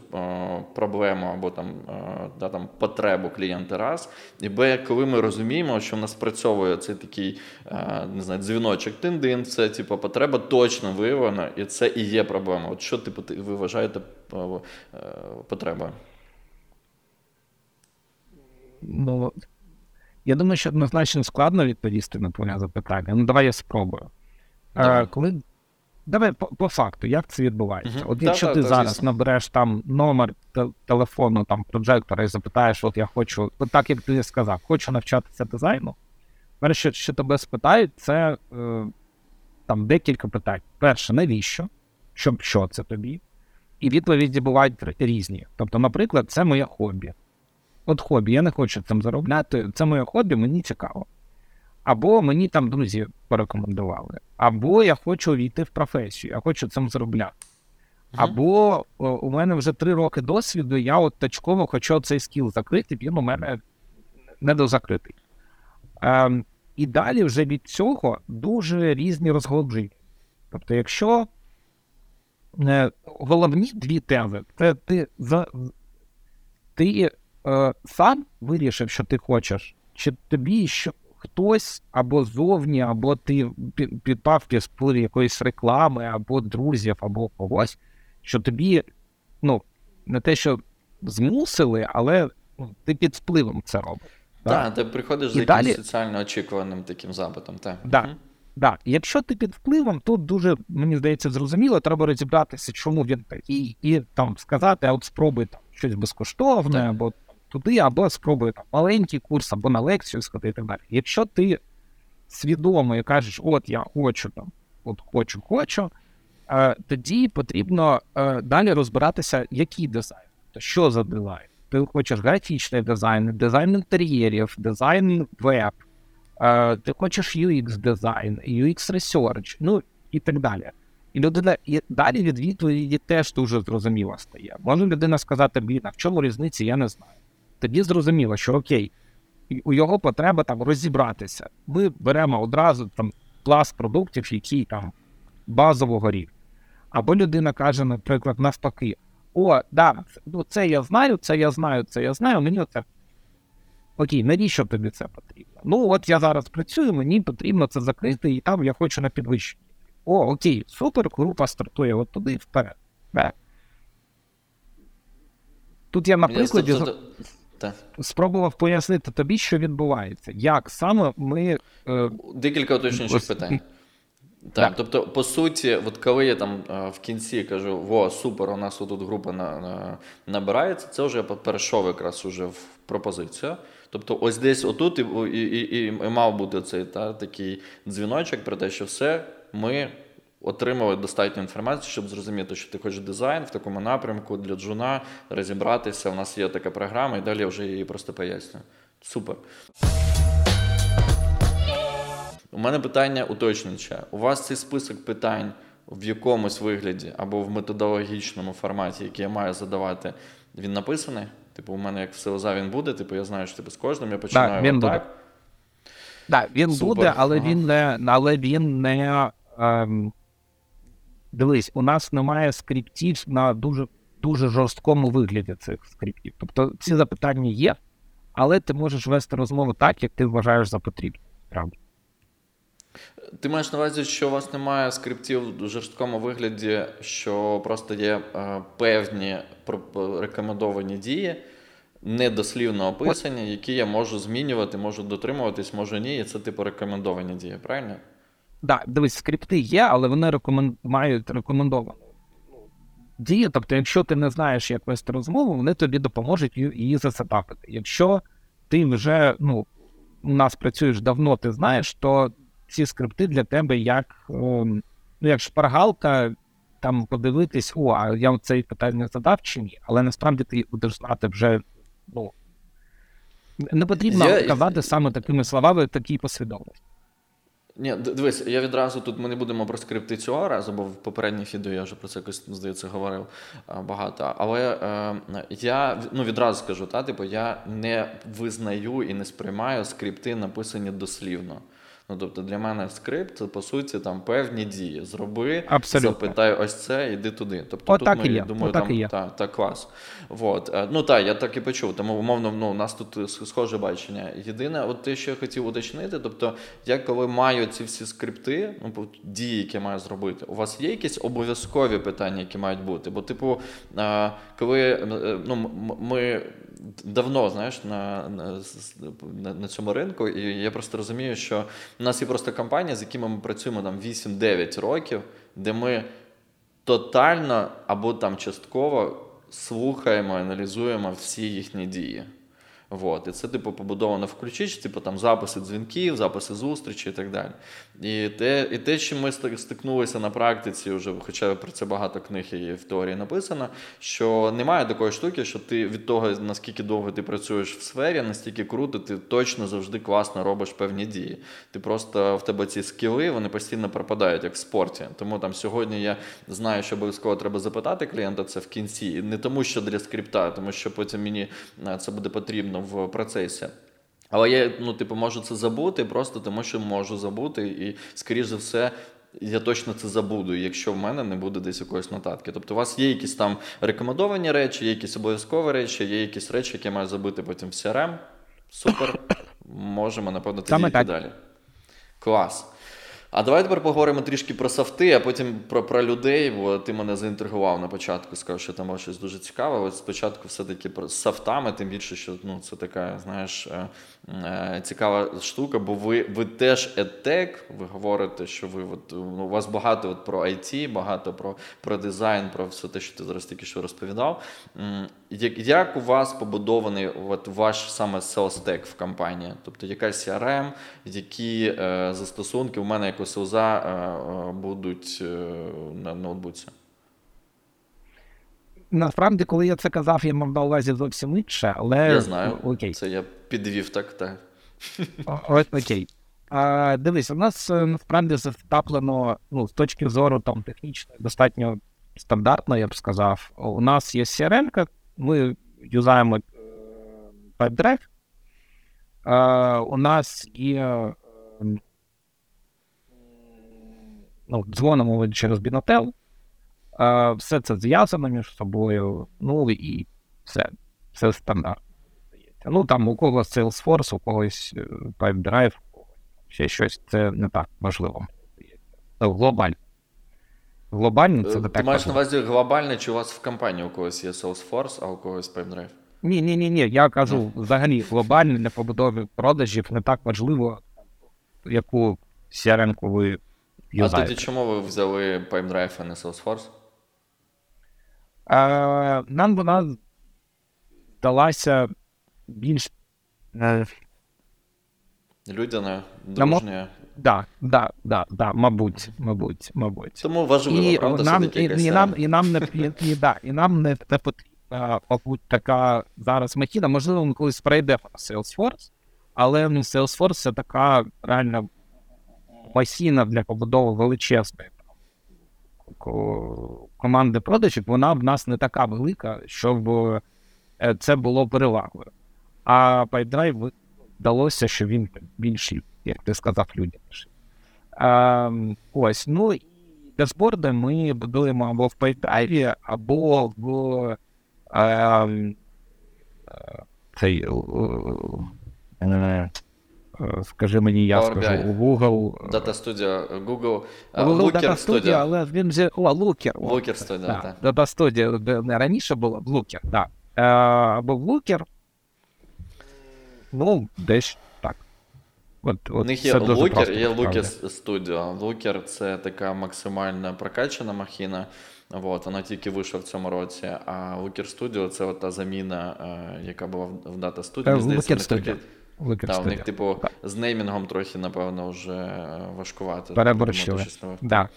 A: проблему або там, да, там потребу клієнта раз, і Б, коли ми розуміємо, що в нас спрацьовує цей такий не знаю, дзвіночок тин-дин, це типу, потреба точно виявлена, і це і є проблема. От що типу, ви вважаєте е, потребою?
B: Ну, я думаю, що однозначно складно відповісти на твоє запитання. Ну, давай я спробую. Е, коли... Давай по, по факту, як це відбувається?
A: Мгм.
B: От якщо
A: та,
B: ти
A: та,
B: зараз
A: звісно.
B: набереш там номер те- телефону там прожектора і запитаєш, от я хочу, от так як ти сказав, хочу навчатися дизайну. Перше, що тебе спитають, це е, там декілька питань. Перше, навіщо? Щоб що це тобі? І відповіді бувають різні. Тобто, наприклад, це моє хобі. От хобі, я не хочу цим заробляти, це моє хобі, мені цікаво. Або мені там друзі порекомендували, або я хочу війти в професію, я хочу цим заробляти. Або о, у мене вже три роки досвіду, я от точково хочу цей скіл закрити, він у мене недозакритий. Ем, і далі вже від цього дуже різні розголодження. Тобто, якщо е, головні дві тези, це ти, за, ти е, сам вирішив, що ти хочеш, чи тобі що хтось або зовні, або ти пі- підпав під вплив якоїсь реклами, або друзів, або когось, що тобі, ну, не те, що змусили, але ну, ти під впливом це робиш.
A: Так, ти приходиш
B: І
A: за якимось
B: далі-
A: соціально очікуваним таким запитом. Так.
B: Да.
A: Мгм.
B: Да. Якщо ти під впливом, тут дуже, мені здається, зрозуміло, треба розібратися, чому він такий, і там сказати, а от спробуй там щось безкоштовне,
A: Так.
B: або туди, або спробуй там маленький курс, або на лекцію сходити далі. Якщо ти свідомо і кажеш, от я хочу там, от хочу, хочу, е, тоді потрібно е, далі розбиратися, який дизайн, то що за дизайн. Ти хочеш графічний дизайн, дизайн інтер'єрів, дизайн веб, е, ти хочеш UX дизайн, UX research, ну і так далі. І людина і далі від відповіді теж дуже зрозуміла стає. Може людина сказати, блін, а в чому різниці, я не знаю. Тоді зрозуміло, що окей, у його потреба там розібратися. Ми беремо одразу там пласт продуктів, які там базового рівня. Або людина каже, наприклад, навпаки: О, да, ну це я знаю, це я знаю, це я знаю, мені це. Окей, навіщо тобі це потрібно? Ну, от я зараз працюю, мені потрібно це закрити, і там я хочу на підвищення. О, окей, супер, група стартує от туди вперед. Тут я на прикладі
A: так.
B: спробував пояснити тобі, що відбувається. Як саме ми. Е...
A: Декілька уточнюючих питань. Так, так, тобто, по суті, от коли я там е, в кінці кажу, во, супер, у нас тут група на, на, набирається, це вже перейшов якраз уже в пропозицію. Тобто, ось десь отут і і, і, і мав бути цей та, такий дзвіночок про те, що все, ми отримали достатньо інформації, щоб зрозуміти, що ти хочеш дизайн в такому напрямку для джуна, розібратися. У нас є така програма, і далі я вже її просто пояснюю. Супер. У мене питання уточнююче. У вас цей список питань в якомусь вигляді або в методологічному форматі, який я маю задавати, він написаний? Типу, у мене як в СОЗа він буде, типу, я знаю, що типу, з кожним я починаю так. Він
B: так. Так, він Супер. буде, але ага. він не але він не ем, дивись, у нас немає скриптів на дуже дуже жорсткому вигляді цих скриптів. Тобто ці запитання є, але ти можеш вести розмову так, як ти вважаєш за потрібне. Правда.
A: Ти маєш на увазі, що у вас немає скриптів в жорсткому вигляді, що просто є е, певні рекомендовані дії, недослівно описані, які я можу змінювати, можу дотримуватись, можу ні. І це типу рекомендовані дії, правильно?
B: Да, дивись, скрипти є, але вони рекомен... мають рекомендовану дію. Тобто, якщо ти не знаєш, як вести розмову, вони тобі допоможуть її засетапити. Якщо ти вже ну, у нас працюєш давно, ти знаєш, то ці скрипти для тебе як ем, ну, як шпаргалка, там подивитись, о, а я цей питання задав чи ні, але насправді ти будеш знати вже. ну, Не потрібно я... казати саме такими словами такій послідовності.
A: Ні, дивись, я відразу тут ми не будемо про скрипти цього разу, бо в попередніх відео я вже про це якось, здається, говорив багато. Але е, я ну, відразу скажу, та, типу, я не визнаю і не сприймаю скрипти, написані дослівно. Ну, тобто для мене скрипт це по суті там певні дії. Зроби, Абсолютно. запитай ось це, іди туди. Тобто
B: О, тут так ми, і є. думаю, О, там і є.
A: Та, та клас. Вот. Е, ну так, я так і почув. Тому умовно, ну, у нас тут схоже бачення. Єдине, от те, що я хотів уточнити, тобто, я коли маю ці всі скрипти, ну дії, які я маю зробити, у вас є якісь обов'язкові питання, які мають бути? Бо, типу, коли е, ну, ми давно знаєш, на, на, на цьому ринку, і я просто розумію, що. У нас є просто компанія, з якими ми працюємо там 8-9 років, де ми тотально або там частково слухаємо, аналізуємо всі їхні дії. Вот. І це, типу, побудовано в ключі, типу там записи дзвінків, записи зустрічі і так далі. І те, і те, чим ми стикнулися на практиці, вже, хоча про це багато книг і в теорії написано, що немає такої штуки, що ти від того, наскільки довго ти працюєш в сфері, настільки круто, ти точно завжди класно робиш певні дії. Ти просто в тебе ці скіли, вони постійно пропадають, як в спорті. Тому там сьогодні я знаю, що обов'язково треба запитати клієнта це в кінці. Не тому, що для скрипта, тому що потім мені е, це буде потрібно в процесі. Але я ну, типу, можу це забути, просто тому що можу забути, і, скоріш за все, я точно це забуду, якщо в мене не буде десь якоїсь нотатки. Тобто, у вас є якісь там рекомендовані речі, є якісь обов'язкові речі, є якісь речі, які я маю забити потім в CRM. Супер. Можемо, напевно, тоді йти далі. Клас. А давай тепер поговоримо трішки про софти, а потім про про людей. Бо ти мене заінтригував на початку, сказав, що там щось дуже цікаве. От спочатку все-таки про софтами, тим більше, що ну, це така, знаєш, е, е, цікава штука, бо ви ви теж едтек, ви говорите, що ви от, ну, у вас багато от про IT, багато про про дизайн, про все те, що ти зараз тільки що розповідав. Як у вас побудований от ваш саме stack в компанії? Тобто яка CRM, які е, застосунки у мене як у СУЗа е, е, будуть е, на ноутбуці?
B: Насправді, коли я це казав, я мав на увазі зовсім інше, але.
A: Я знаю. Окей. Це я підвів так, так.
B: О, окей. А, Дивись, у нас е, насправді затаплено ну, з точки зору там технічної достатньо стандартно, я б сказав. У нас є CRM, ми юзаємо е, PipeDrive. У нас є ну, дзвонимо через Binotel. Все це зв'язано між собою. Ну і все. Все стандартно. Ну там у когось Salesforce, у когось е, PipeDrive, ще щось. Це не так важливо. Глобально. Глобально це не
A: Ти маєш на увазі глобально, чи у вас в компанії у когось є Salesforce, а у когось PipeDrive?
B: Ні, ні, ні, ні. Я кажу взагалі глобально для побудови продажів не так важливо, яку CRM-ку ви
A: А тоді чому ви взяли PipeDrive, а не Salesforce?
B: Е, нам вона здалася більш. Е,
A: Людяне,
B: На мо-
A: дружнє.
B: Да, да, да, да, мабуть, мабуть, мабуть.
A: Тому важливо,
B: І
A: правда,
B: нам, і, і, нам, і нам не і, да, і нам не, не потрібна, мабуть, така зараз махіна. Можливо, ми колись пройдемо на Salesforce, але ну, Salesforce це така реально махіна для побудови величезної команди продажів. Вона в нас не така велика, щоб е, це було перевагою. А PipeDrive вдалося, що він більший, як ти сказав, людяніший. Ем, ось, ну і дашборди ми будуємо або в PyDrive, або в е, цей, е, скажи мені, я
A: Power
B: скажу, у Google.
A: Data Studio, Google,
B: Google
A: Looker
B: Data Studio, але він же. О, Looker.
A: Looker Studio,
B: да,
A: так.
B: Де не раніше було, в Looker, так. Да. Е, або в Looker. Ну, десь так. От,
A: У них є і є. Looker Studio. Looker це така максимально прокачана махіна. Вот, вона тільки вийшла в цьому році. А Looker Studio це от та заміна, е, яка була в Data Studio.
B: Е,
A: здається,
B: Looker
A: вони трохи-
B: Studio.
A: У них, типу, з неймінгом трохи, напевно, вже е, важкувато.
B: Переборщили. Да.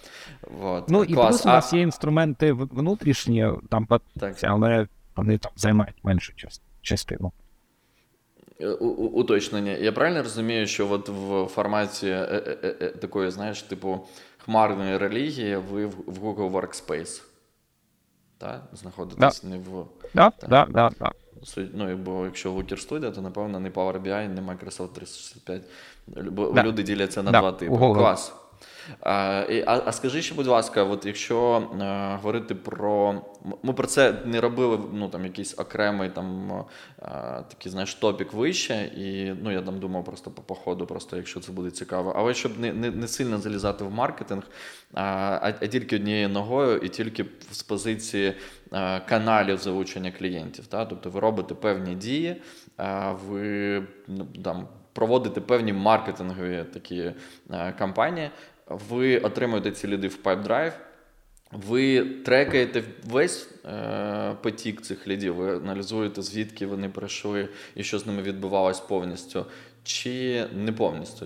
A: Вот.
B: Ну і
A: Клас.
B: плюс у нас є інструменти внутрішні, там
A: Так.
B: але вони там займають меншу частину.
A: Е, Уточнення. Я правильно розумію, що от в форматі е, е, такої, знаєш, типу хмарної релігії ви в Google Workspace. Так? Знаходитесь не в.
B: Да,
A: Так.
B: да, да, да.
A: Ну, бо якщо Looker Studio, то напевно не Power BI, не Microsoft 365. Бо
B: Да.
A: люди діляться на
B: Да,
A: два типи. Клас. А, а, а скажи ще, будь ласка, от якщо е, говорити про. Ми про це не робили ну, там, якийсь окремий там, е, такий, знаєш, топік вище, і ну, я там думав просто по походу, просто якщо це буде цікаво. Але щоб не, не, не сильно залізати в маркетинг, а, а, а тільки однією ногою і тільки з позиції е, каналів залучення клієнтів. Та? Тобто ви робите певні дії, ви ну, там, проводите певні маркетингові такі е, кампанії, ви отримуєте ці ліди в PipeDrive, ви трекаєте весь е, потік цих лідів, ви аналізуєте, звідки вони прийшли і що з ними відбувалось повністю, чи не повністю.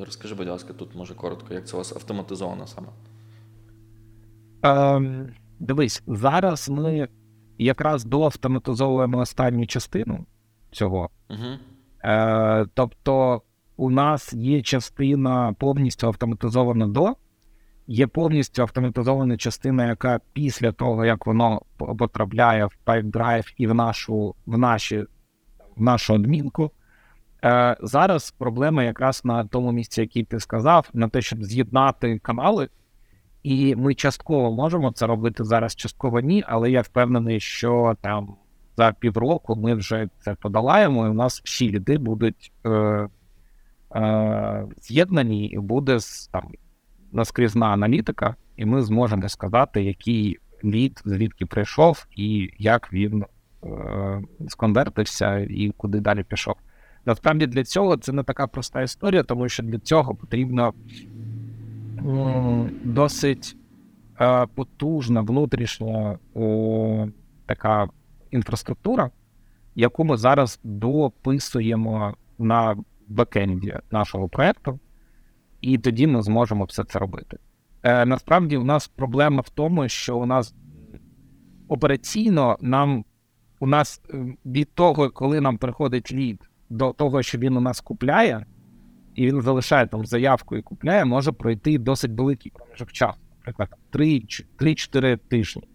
A: Розкажи, будь ласка, тут може коротко, як це у вас автоматизовано саме.
B: Ем, дивись, зараз ми якраз доавтоматизовуємо останню частину цього.
A: Угу.
B: Е, тобто, у нас є частина повністю автоматизована до, є повністю автоматизована частина, яка після того, як воно потрапляє в PipeDrive і в нашу, в наші, в нашу адмінку. Е, зараз проблема якраз на тому місці, який ти сказав, на те, щоб з'єднати канали. І ми частково можемо це робити зараз, частково ні, але я впевнений, що там за півроку ми вже це подолаємо, і у нас всі ліди будуть е, е, з'єднані, і буде там наскрізна аналітика, і ми зможемо сказати, який лід звідки прийшов, і як він е, сконвертився, і куди далі пішов. Насправді для цього це не така проста історія, тому що для цього потрібно досить е, потужна внутрішня е, така інфраструктура, яку ми зараз дописуємо на бекенді нашого проекту, і тоді ми зможемо все це робити. Е, насправді, у нас проблема в тому, що у нас операційно нам у нас е, від того, коли нам приходить лід, до того, що він у нас купляє, і він залишає там заявку і купляє, може пройти досить великий проміжок часу, наприклад, 3-4 тижні.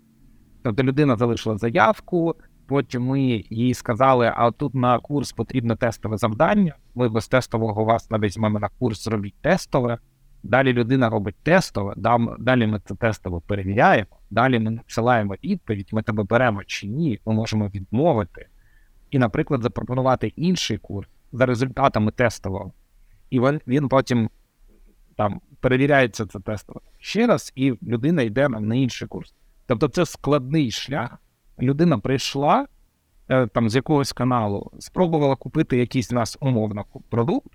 B: Тобто людина залишила заявку, потім ми їй сказали, а тут на курс потрібно тестове завдання. Ми без тестового вас навіть візьмемо на курс, зробіть тестове. Далі людина робить тестове, далі ми це тестово перевіряємо, далі ми надсилаємо відповідь, ми тебе беремо чи ні, ми можемо відмовити. І, наприклад, запропонувати інший курс за результатами тестового. І він він потім там перевіряється це тестово ще раз, і людина йде на інший курс. Тобто це складний шлях. Людина прийшла е, там з якогось каналу, спробувала купити якийсь нас умовно продукт,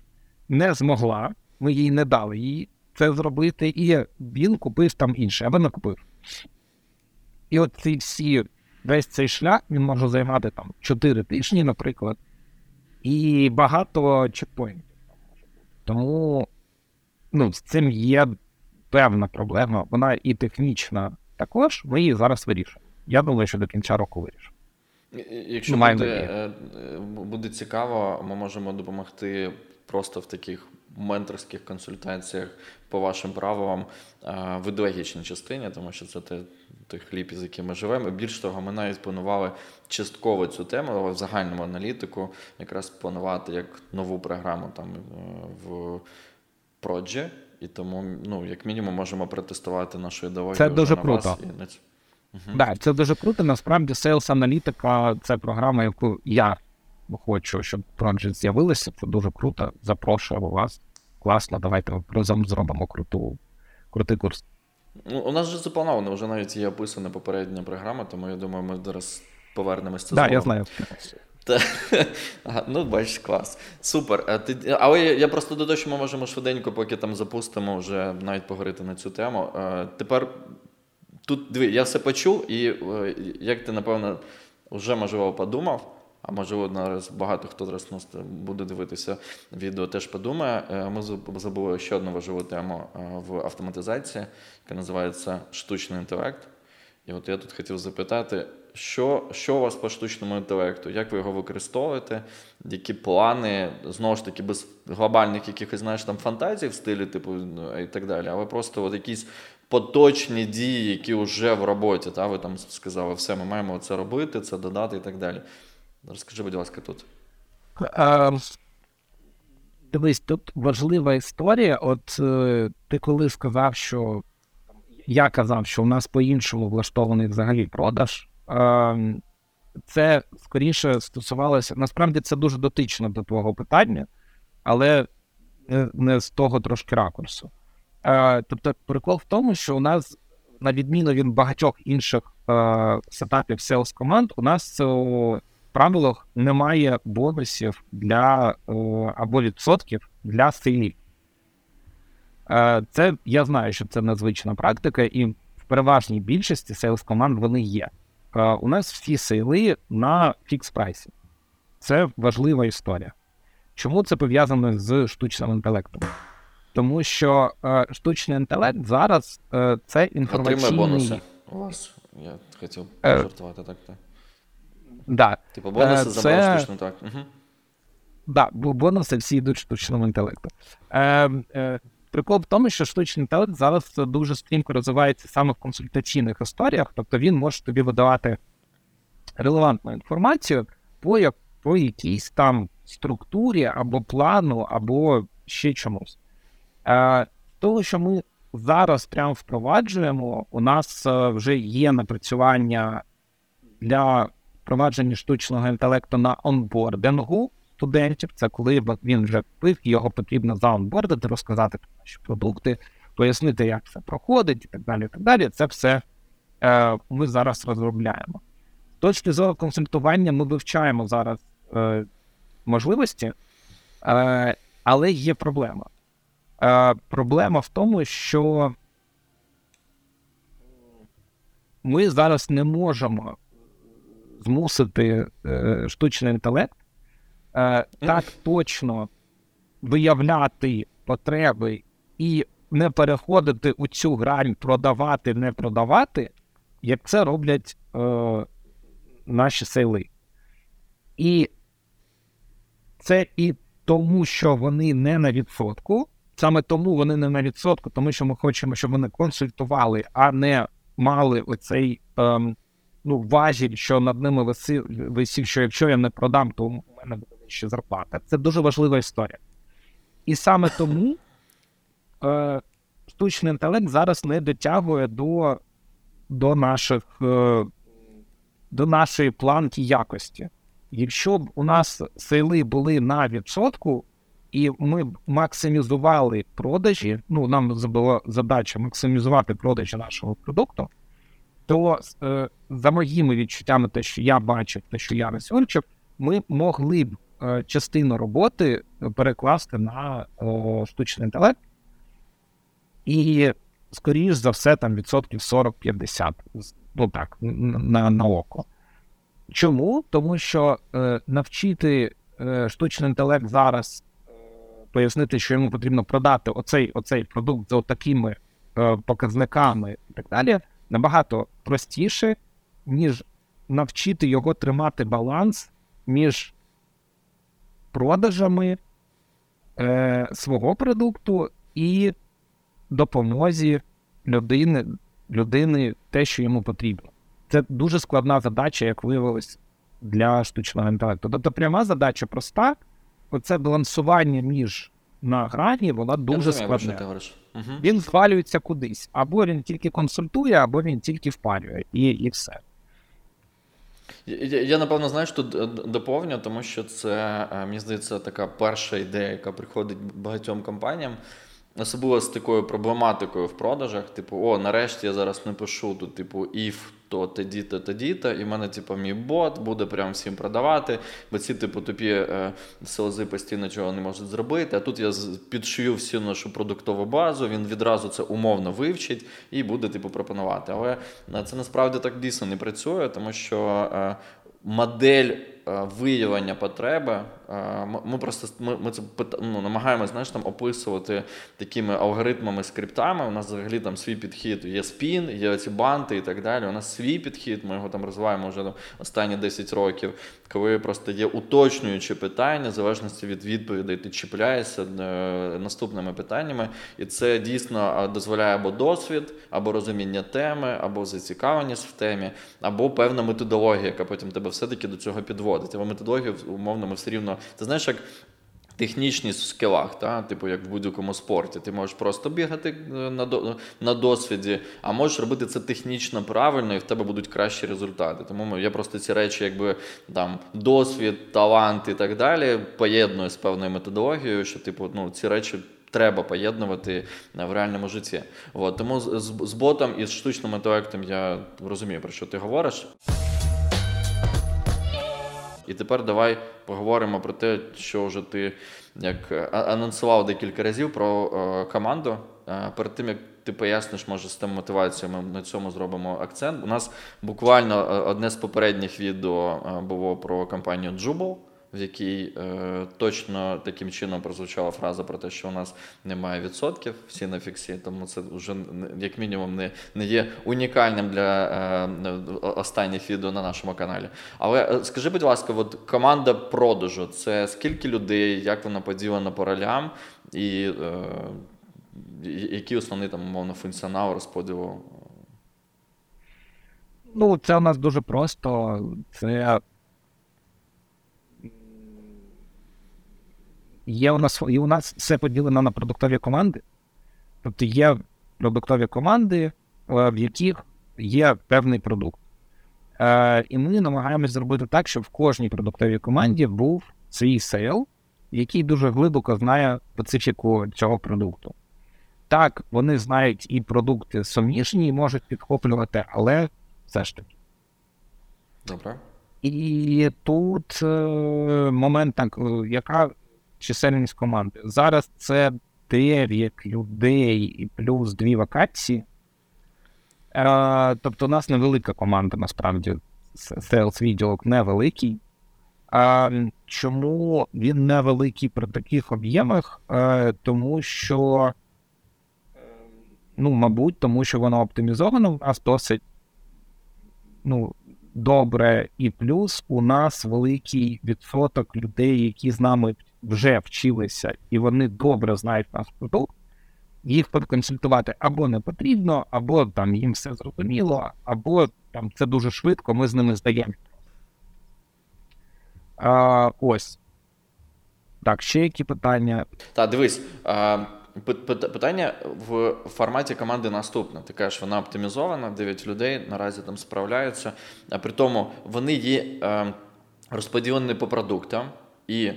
B: не змогла, ми їй не дали їй це зробити, і він купив там інше, або не купив. І от ці всі, весь цей шлях він може займати там 4 тижні, наприклад, і багато чекпоінтів. Тому ну, з цим є певна проблема, вона і технічна також, ми її зараз вирішуємо. Я думаю, що до кінця року вирішимо.
A: Якщо ну, буде, е, буде цікаво, ми можемо допомогти просто в таких менторських консультаціях по вашим правилам в ідеологічній частині, тому що це той хліб, з яким ми живемо. Більш того, ми навіть планували частково цю тему, але в загальному аналітику якраз планувати як нову програму там е, в Проджі. І тому, ну, як мінімум, можемо протестувати нашу ідеологію.
B: Це дуже круто. І... Угу. Да, це дуже круто. Насправді, Sales аналітика це програма, яку я хочу, щоб Project з'явилася. Це дуже круто. Запрошуємо вас. Класно, давайте разом зробимо круту, крутий курс.
A: Ну, У нас вже заплановано, вже навіть є описана попередня програма, тому я думаю, ми зараз повернемося
B: Так, да, я знаю. *laughs*
A: Ага, Ну, бачиш, клас. Супер. А ти, Але я, я просто додаю, що ми можемо швиденько, поки там запустимо, вже навіть поговорити на цю тему. А, тепер тут диви, я все почув, і е, як ти, напевно, вже можливо подумав. А можливо, зараз багато хто зараз буде дивитися відео, теж подумає. Е, ми забули ще одну важливу тему е, в автоматизації, яка називається штучний інтелект. І от я тут хотів запитати, що що у вас по штучному інтелекту, як ви його використовуєте, які плани, знову ж таки, без глобальних якихось знаєш, там фантазій в стилі, типу, ну, і так далі, але просто от якісь поточні дії, які вже в роботі. Та? Ви там сказали, все, ми маємо це робити, це додати і так далі. Розкажи, будь ласка, тут.
B: Дивись, тут важлива історія. От е, ти коли сказав, що я казав, що у нас по-іншому влаштований взагалі продаж. Е, це скоріше стосувалося. Насправді це дуже дотично до твого питання, але не з того трошки ракурсу. Е, тобто, прикол в тому, що у нас, на відміну від багатьох інших сетапів sales команд, у нас в правилах немає бонусів для е, або відсотків для сейлів. Е, це я знаю, що це незвична практика, і в переважній більшості sales команд вони є. Е, у нас всі сейли на fix price і. Це важлива історія. Чому це пов'язано з штучним інтелектом? Тому що е, штучний інтелект зараз е, це інформаційний...
A: Отримає бонуси у вас. Я хотів пожартувати так. так.
B: Да.
A: Типу, бонуси це... забрав штучно так. Угу.
B: Да, бо бонуси всі йдуть штучному інтелекту. Е, е, Прикол в тому, що штучний інтелект зараз дуже стрімко розвивається саме в консультаційних історіях, тобто він може тобі видавати релевантну інформацію по по якійсь там структурі або плану, або ще чомусь. Е, Того, що ми зараз прямо впроваджуємо, у нас е, вже є напрацювання для впровадження штучного інтелекту на онбордингу студентів. Це коли він вже купив, його потрібно заонбордити, розказати про наші продукти, пояснити, як це проходить, і так далі. і так далі. Це все е, ми зараз розробляємо. З точки зору консультування, ми вивчаємо зараз е, можливості, е, але є проблема. Е, Проблема в тому, що ми зараз не можемо змусити е, штучний інтелект е, так точно виявляти потреби і не переходити у цю грань продавати, не продавати, як це роблять е, наші сейли. І це і тому що вони не на відсотку. Саме тому вони не на відсотку, тому що ми хочемо, щоб вони консультували, а не мали оцей ем, ну, важіль, що над ними висів, висів, що якщо я не продам, то у мене буде ще зарплата. Це дуже важлива історія. І саме тому е, штучний інтелект зараз не дотягує до до, наших, е, до нашої планки якості. Якщо б у нас сейли були на відсотку, і ми максимізували продажі, ну нам була задача максимізувати продажі нашого продукту, то е, за моїми відчуттями, те, що я бачив, те, що я ресерчив, ми могли б е, частину роботи перекласти на е, штучний інтелект, і, скоріш за все, там відсотків 40-50, ну так, на, на око. Чому? Тому що е, навчити е, штучний інтелект зараз пояснити, що йому потрібно продати оцей оцей продукт за такими е, показниками і так далі, набагато простіше, ніж навчити його тримати баланс між продажами е, свого продукту і допомозі людини, людини те, що йому потрібно. Це дуже складна задача, як виявилось, для штучного інтелекту. Тобто пряма задача проста, оце балансування між на грані, вона дуже складна. Угу. Він звалюється кудись. Або він тільки консультує, або він тільки впарює, і і все.
A: Я, я напевно, знаєш, тут е, доповню, тому що це, е, мені здається, така перша ідея, яка приходить багатьом компаніям. Особливо з такою проблематикою в продажах, типу, о, нарешті я зараз не пишу тут, типу, if то тоді-то, тоді-то, і в мене, типу, мій бот буде прям всім продавати, бо ці, типу, тупі е, селзи постійно чого не можуть зробити. А тут я підшию всю нашу продуктову базу, він відразу це умовно вивчить і буде, типу, пропонувати. Але е, це насправді так дійсно не працює, тому що е, модель. Е, виявлення потреби. Е, ми просто ми, ми це ну, намагаємося знаєш, там описувати такими алгоритмами, скриптами. У нас взагалі там свій підхід, є спін, є ці банти і так далі. У нас свій підхід, ми його там розвиваємо вже там, останні 10 років, коли просто є уточнюючі питання, в залежності від відповідей, ти чіпляєшся е, наступними питаннями. І це дійсно дозволяє або досвід, або розуміння теми, або зацікавленість в темі, або певна методологія, яка потім тебе все-таки до цього підводить. Але методологію, умовно, ми все рівно. Ти знаєш, як. Технічність в скілах, та? типу як в будь-якому спорті. Ти можеш просто бігати е, на на досвіді, а можеш робити це технічно правильно, і в тебе будуть кращі результати. Тому я просто ці речі, якби там досвід, талант і так далі, поєдную з певною методологією, що типу, ну, ці речі треба поєднувати е, в реальному житті. От, Тому з, з, з ботом і з штучним інтелектом я розумію, про що ти говориш. І тепер давай поговоримо про те, що вже ти як е, анонсував декілька разів про е, команду. Е, перед тим як ти поясниш, може з тим мотивацією, ми на цьому зробимо акцент. У нас буквально одне з попередніх відео було про компанію Jubal в якій е, точно таким чином прозвучала фраза про те, що у нас немає відсотків всі на фіксі, тому це вже як мінімум не не є унікальним для е, останніх відео на нашому каналі. Але е, скажи, будь ласка, от команда продажу це скільки людей, як вона поділена по ролям, і е, який основний там умовно функціонал розподілу?
B: Ну, це у нас дуже просто. Це є у нас і у нас все поділено на продуктові команди. Тобто є продуктові команди, е, в яких є певний продукт. Е, І ми намагаємося зробити так, щоб в кожній продуктовій команді був свій сейл, який дуже глибоко знає специфіку цього продукту. Так, вони знають і продукти суміжні, і можуть підхоплювати, але все ж таки.
A: Добре.
B: І тут е, момент, так, яка чисельність команди. Зараз це 9 людей і плюс дві вакансії. Е, Тобто, у нас невелика команда, насправді, Sales відділок невеликий. А Чому він невеликий при таких об'ємах? Е, Тому що, ну, мабуть, тому що воно оптимізовано у нас досить ну, добре, і плюс у нас великий відсоток людей, які з нами вже вчилися і вони добре знають наш продукт, їх проконсультувати або не потрібно, або там їм все зрозуміло, або там це дуже швидко, ми з ними здаємо. Ось. Так, ще які питання?
A: Так, дивись. А... Питання в форматі команди наступне. Ти кажеш, вона оптимізована, 9 людей наразі там справляються. А при тому вони є е, розподілені по продуктам. І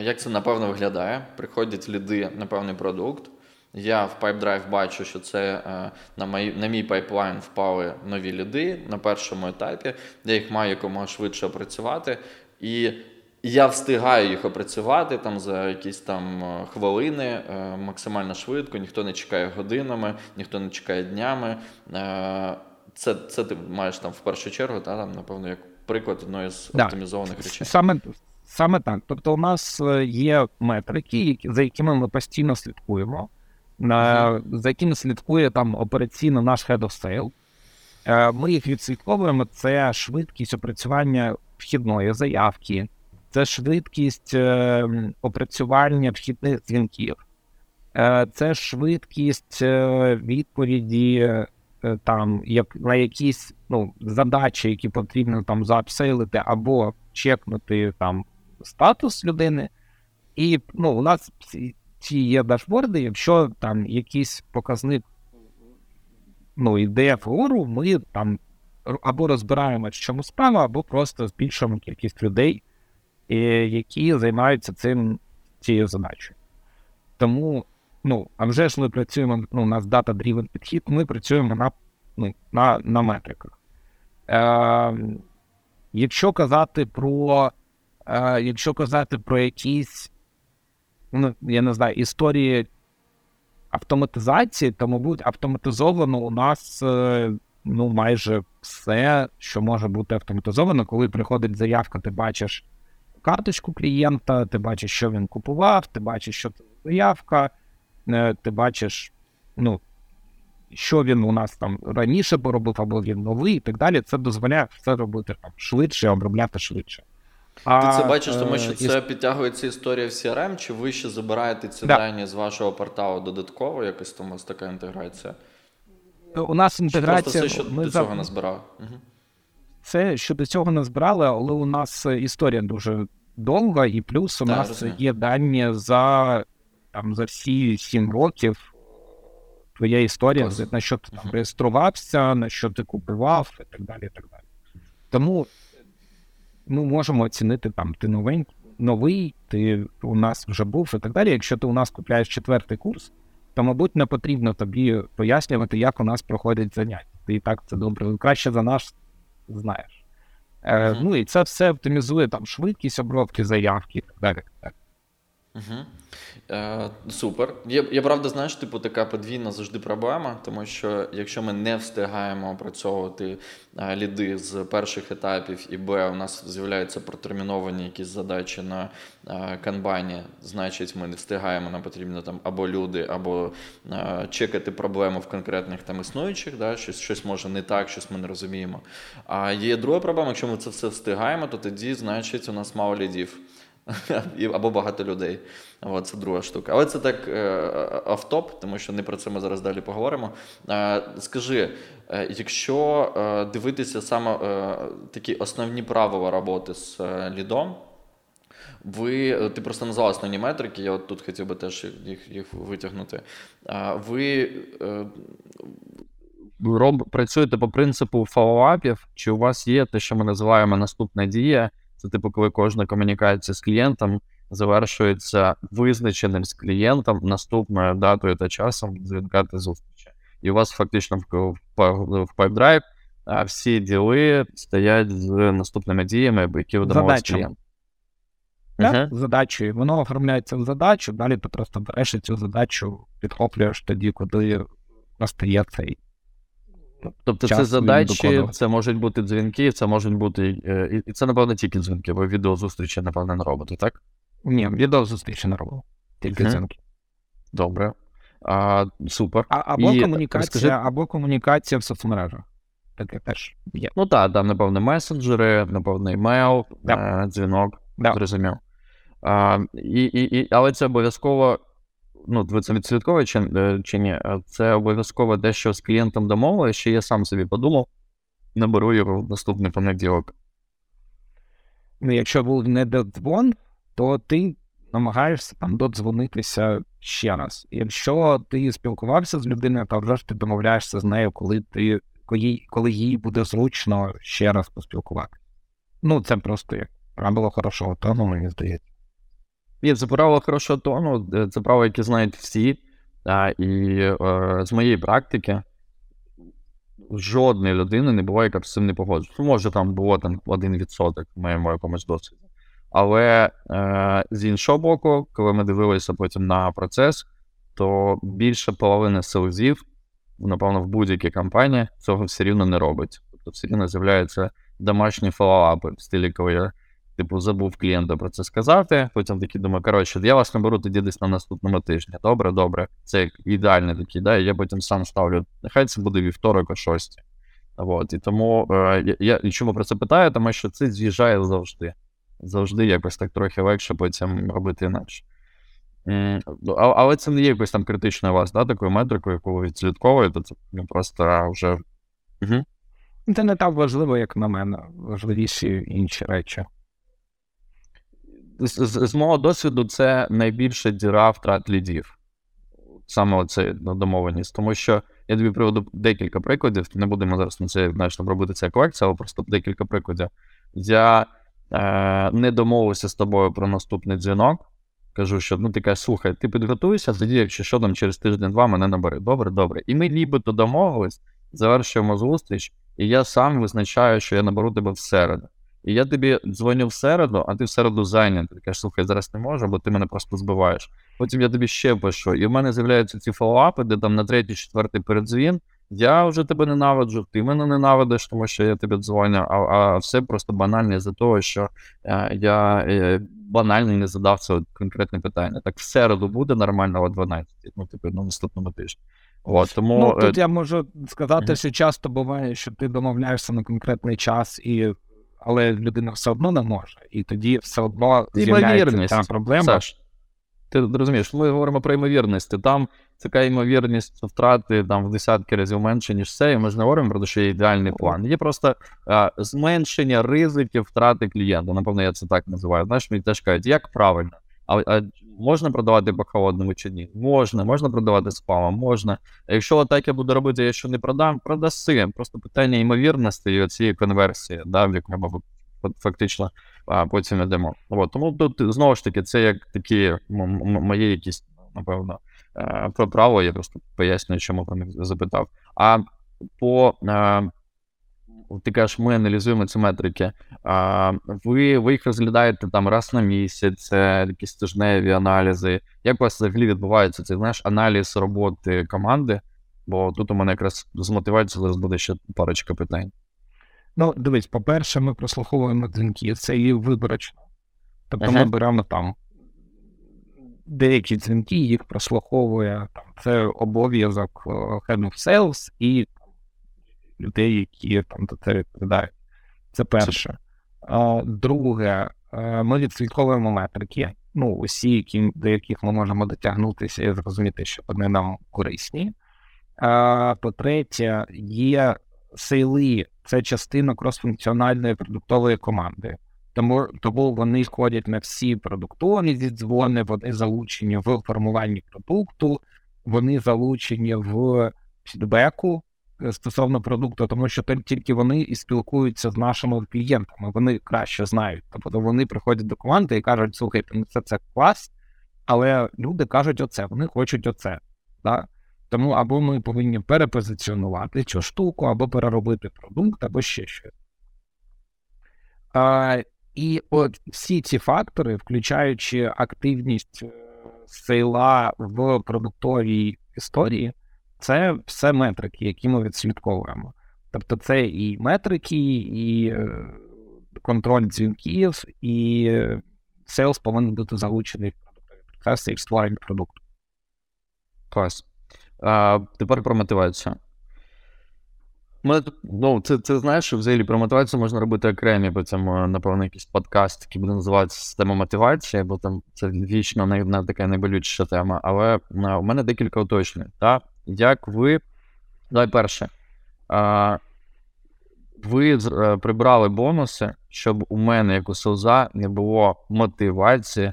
A: як це напевно виглядає? Приходять ліди на певний продукт. Я в PipeDrive бачу, що це е, на мій, на мій пайплайн впали нові ліди на першому етапі, я їх маю якомога швидше опрацювати. І я встигаю їх опрацювати там за якісь там е, хвилини е, максимально швидко, ніхто не чекає годинами, ніхто не чекає днями. Е, це це ти маєш там в першу чергу, та, там, напевно, як приклад одної з да. оптимізованих речей.
B: Саме саме так. Тобто, у нас є метрики, за якими ми постійно слідкуємо, за якими слідкує там операційно наш Head of Sale. Ми їх відслідковуємо. Це швидкість опрацювання вхідної заявки це швидкість е, опрацювання вхідних дзвінків, е, це швидкість е, відповіді там, як на якісь ну, задачі, які потрібно там заапсейлити або чекнути там статус людини. І ну, у нас ці є дашборди, якщо там якийсь показник ну, йде вгору, ми там або розбираємо, в чому справа, або просто збільшуємо кількість людей, які займаються цим цією задачею. Тому, ну, а вже ж ми працюємо, ну, у нас дата-дрівен підхід, ми працюємо на ну, на, на метриках. Е, Якщо казати про е, якщо казати про якісь, ну, я не знаю, історії автоматизації, то, мабуть, автоматизовано у нас е, ну, майже все, що може бути автоматизовано, коли приходить заявка, ти бачиш карточку клієнта, ти бачиш, що він купував, ти бачиш, що це заявка, е, ти бачиш, ну, що він у нас там раніше поробив, або він новий, і так далі. Це дозволяє все робити там швидше, обробляти швидше.
A: А, Ти це бачиш, тому що е, це і... підтягується історія в CRM, чи ви ще забираєте ці да. дані з вашого порталу додатково, якось там у вас така інтеграція?
B: У нас інтеграція.
A: Чи просто все, що ми до цього назбирав? Угу.
B: Це щодо цього не збирали, але у нас історія дуже довга, і плюс у так, нас розумію. є дані за там за всі сім років. Твоя історія, на що ти там реєструвався, на що ти купував, і так далі. і так далі. Тому ми можемо оцінити там, ти новий, новий, ти у нас вже був і так далі. Якщо ти у нас купляєш четвертий курс, то, мабуть, не потрібно тобі пояснювати, як у нас проходять заняття. Ти і так це добре. Краще за нас знаєш. Е, Ну і це все оптимізує там швидкість обробки заявки і так далі.
A: Угу. Е, Супер. Є, я правда, знаєш, типу, така подвійна завжди проблема, тому що якщо ми не встигаємо опрацьовувати е, ліди з перших етапів, і Б, у нас з'являються протерміновані якісь задачі на е, канбані, значить, ми не встигаємо, нам потрібно там або люди, або е, чекати проблему в конкретних там існуючих, да, щось щось може не так, щось ми не розуміємо. А є друга проблема, якщо ми це все встигаємо, то тоді, значить, у нас мало лідів. *laughs* або багато людей. От, Це друга штука. Але це так е, автоп, тому що не про це ми зараз далі поговоримо. Е, скажи, е, якщо дивитися саме такі основні правила роботи з лідом, ви, ти просто назвав основні метрики, я от тут хотів би теж їх їх витягнути. Ви
C: Роб, працюєте по принципу фоллоуапів, чи у вас є те, що ми називаємо наступна дія, це типу, коли кожна комунікація з клієнтом завершується визначеним з клієнтом наступною датою та часом дзвінка та зустрічі. І у вас фактично в в PipeDrive а всі діли стоять з наступними діями, які видавали клієнт.
B: Да, uh-huh. Задачею. Воно оформляється в задачу, далі ти просто береш цю задачу, підхоплюєш тоді, коли настає цей
C: Тобто це задачі, це можуть бути дзвінки, це можуть бути. Е, і це, напевно, тільки дзвінки, бо відеозустрічі, напевно, не робите, так?
B: Ні, відеозустрічі не робимо. Тільки mm-hmm. дзвінки.
C: Добре. А, Супер.
B: А, Або і, комунікація, розкажи... або комунікація в соцмережах. Таке теж є.
C: Ну так, там, напевно, месенджери, напевно, емейл, да. дзвінок. Да. Зрозумів.
A: А, і, і, і, Але це обов'язково, ну, ви це відслідковує чи, е, чи ні? Це обов'язково те, що з клієнтом домовили, що я сам собі подумав, наберу його в наступний понеділок.
B: Ну, якщо був не додзвон, то ти намагаєшся там додзвонитися ще раз. Якщо ти спілкувався з людиною, то вже ж ти домовляєшся з нею, коли ти коли, коли їй буде зручно ще раз поспілкуватися. Ну, це просто як правило хорошого тону, мені здається.
A: Ні, це правило хорошого тону, е, це правило, яке знають всі. А, І е, з моєї практики жодної людини не буває, яка з цим не погоджується. Може, там було там один відсоток в моєму якомусь досвіді. Але е, з іншого боку, коли ми дивилися потім на процес, то більше половини селзів, напевно, в будь-якій компанії цього все рівно не робить. Тобто все рівно з'являються домашні фоллоуапи в стилі, коли я типу, забув клієнту про це сказати. Потім такий думаю, коротше, я вас наберу тоді десь на наступному тижні. Добре, добре. Це ідеальний такий, да, я потім сам ставлю. Нехай це буде вівторок о шостій. От, І тому е, я і чому про це питаю, тому що це з'їжджає завжди. Завжди якось так трохи легше потім робити інакше. Ну, але це не є якось там критичною вас, да, такою метрикою, яку ви відслідковуєте, це просто вже. Угу.
B: Це не так важливо, як на мене, важливіші інші речі
A: з, з мого досвіду, це найбільша діра втрат лідів. Саме оце домовленість. Тому що я тобі приведу декілька прикладів. Не будемо зараз на це знаєш, робити це колекція, але просто декілька прикладів. Я е, не домовився з тобою про наступний дзвінок. Кажу, що ну ти кажеш, слухай, ти підготуйся, тоді, якщо що там через тиждень-два мене набери. Добре, добре. І ми нібито домовились, завершуємо зустріч, і я сам визначаю, що я наберу тебе в середу. І я тобі дзвоню в середу, а ти в середу зайнятий. Ти кажеш, слухай, зараз не можу, бо ти мене просто збиваєш. Потім я тобі ще пишу, і в мене з'являються ці фоллоуапи, де там на третій, четвертий передзвін. Я вже тебе ненавиджу, ти мене ненавидиш, тому що я тобі дзвоню, а а все просто банальне за того, що е, я е, банально не задав це конкретне питання. Так в середу буде нормально о 12, ну, типу, на наступному тижні. От, тому...
B: Ну, Тут я можу сказати, що часто буває, що ти домовляєшся на конкретний час і але людина все одно не може, і тоді все одно з'являється та проблема. Саш,
A: ти розумієш, ми говоримо про ймовірності. Там така ймовірність втрати там в десятки разів менше, ніж це, і ми ж не говоримо про те, що є ідеальний план. Є просто а, зменшення ризиків втрати клієнта. Напевно, я це так називаю. Знаєш, мені теж кажуть, як правильно. А, а можна продавати по холодному чи ні? Можна, можна продавати спамом, можна. А якщо отак я буду робити, я що не продам, продаси. Просто питання ймовірності і цієї конверсії, да, в яку ми фактично а, потім йдемо. От, тому тут знову ж таки, це як такі мої якісь, напевно, про право, я просто пояснюю, чому про них запитав. А по ти кажеш, ми аналізуємо ці метрики. А, Ви ви їх розглядаєте там раз на місяць, якісь тижневі аналізи. Як у вас взагалі відбувається цей знаєш, аналіз роботи команди? Бо тут у мене якраз з мотивацією зараз буде ще парочка питань.
B: Ну, дивись, по-перше, ми прослуховуємо дзвінки, це і виборочно. Тобто ага. ми беремо там деякі дзвінки, їх прослуховує там, це обов'язок е, Head of Sales і людей, які там до це відповідають. Це перше. А, Друге, е, ми відслідковуємо метрики. Ну, усі, які, до яких ми можемо дотягнутися і зрозуміти, що вони нам корисні. А, По-третє, є сейли, це частина кросфункціональної продуктової команди. Тому тому вони ходять на всі продуктові зідзвони, вони залучені в формуванні продукту, вони залучені в фідбеку стосовно продукту, тому що тільки вони і спілкуються з нашими клієнтами, вони краще знають. Тобто вони приходять до команди і кажуть, слухайте, ну це це клас, але люди кажуть оце, вони хочуть оце. Да? Тому або ми повинні перепозиціонувати цю штуку, або переробити продукт, або ще щось. А, І от всі ці фактори, включаючи активність е, сейла в продуктовій історії, це все метрики, які ми відслідковуємо. Тобто, це і метрики, і е, контроль дзвінків, і sales повинен бути залучений в процеси і в створенні продукту.
A: Клас. А, Тепер про мотивацію. Мене ну, це, це знаєш, що взагалі про мотивацію можна робити окремі, бо це, напевно, якийсь подкаст, який буде називатися система мотивації, бо там це вічно не, не така найболючіша тема. Але у мене декілька уточнень. Так? Як ви. Давай перше. А, Ви е, прибрали бонуси, щоб у мене, як у селза, не було мотивації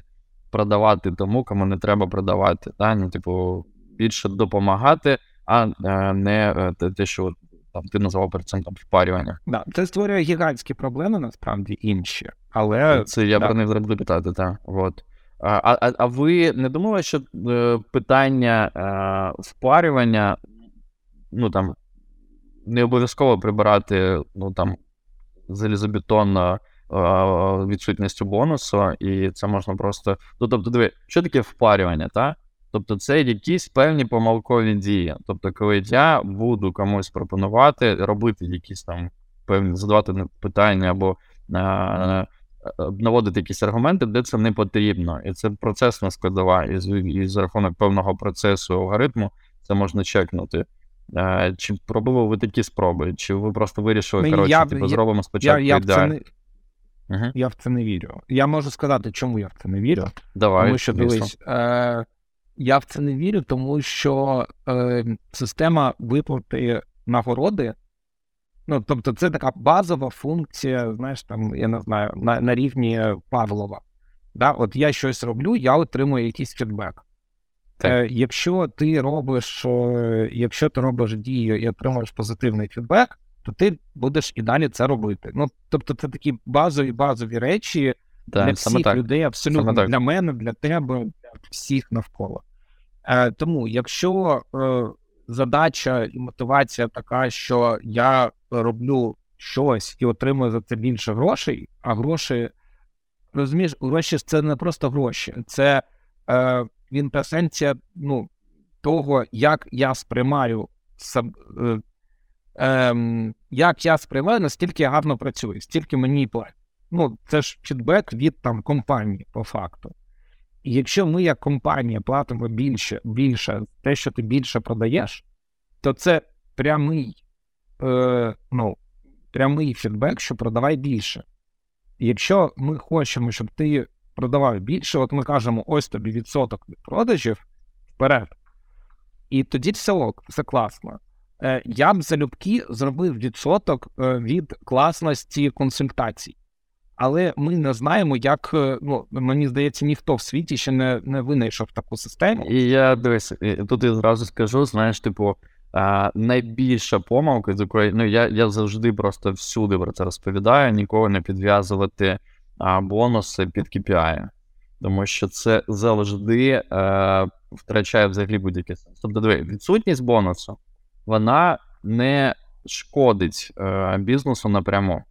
A: продавати тому, кому не треба продавати. Так? Ну, типу, більше допомагати, а е, не е, те, що там ти назвав процентом впарювання.
B: Да, це створює гігантські проблеми, насправді інші. Але
A: це я да. про них зараз питати, так. От. А а, а ви не думали, що е, питання е, впарювання, ну там не обов'язково прибирати ну там залізобетонно е, відсутністю бонусу, і це можна просто. Ну, тобто, диви, що таке впарювання, так? Тобто, це якісь певні помилкові дії. Тобто, коли я буду комусь пропонувати робити якісь там певні задавати питання або а, наводити якісь аргументи, де це не потрібно. І це процесна складова, і, і за рахунок певного процесу алгоритму це можна чекнути. Чи пробували ви такі спроби? Чи ви просто вирішили, коротше, я, типу, я, зробимо спочатку я, я ідеально? Не...
B: Угу. Я в це не вірю. Я можу сказати, чому я в це не вірю.
A: Давай,
B: Тому що дивись, е, я в це не вірю, тому що е, система виплати нагороди, ну тобто, це така базова функція, знаєш, там, я не знаю, на на рівні Павлова. Да? От я щось роблю, я отримую якийсь фідбек. Е, Якщо ти робиш, е, якщо ти робиш дію і отримуєш позитивний фідбек, то ти будеш і далі це робити. Ну, тобто, це такі базові базові речі так, для всіх так. людей, абсолютно для мене, для тебе, для всіх навколо. Е, Тому, якщо е, задача і мотивація така, що я роблю щось і отримую за це більше грошей, а гроші, розумієш, гроші це не просто гроші, це е, інтесенція ну, того, як я сприймаю е, е, як я сприймаю, настільки я гарно працюю, стільки мені платять. Ну, це ж фідбек від там компанії по факту. Якщо ми, як компанія, платимо більше більше те, що ти більше продаєш, то це прямий е, ну, прямий фідбек, що продавай більше. Якщо ми хочемо, щоб ти продавав більше, от ми кажемо, ось тобі відсоток від продажів вперед. І тоді все все класно. Е, Я б залюбки зробив відсоток е, від класності консультацій але ми не знаємо, як е, ну мені здається, ніхто в світі ще не не винайшов таку систему.
A: І я дивись, тут я зразу скажу: знаєш, типу, а, найбільша помилка, з якої ну я я завжди просто всюди про це розповідаю, нікого не підв'язувати а, бонуси під KPI. Тому що це завжди а, е, втрачає взагалі будь-який сенс. Тобто, диви, відсутність бонусу, вона не шкодить а, е, бізнесу напряму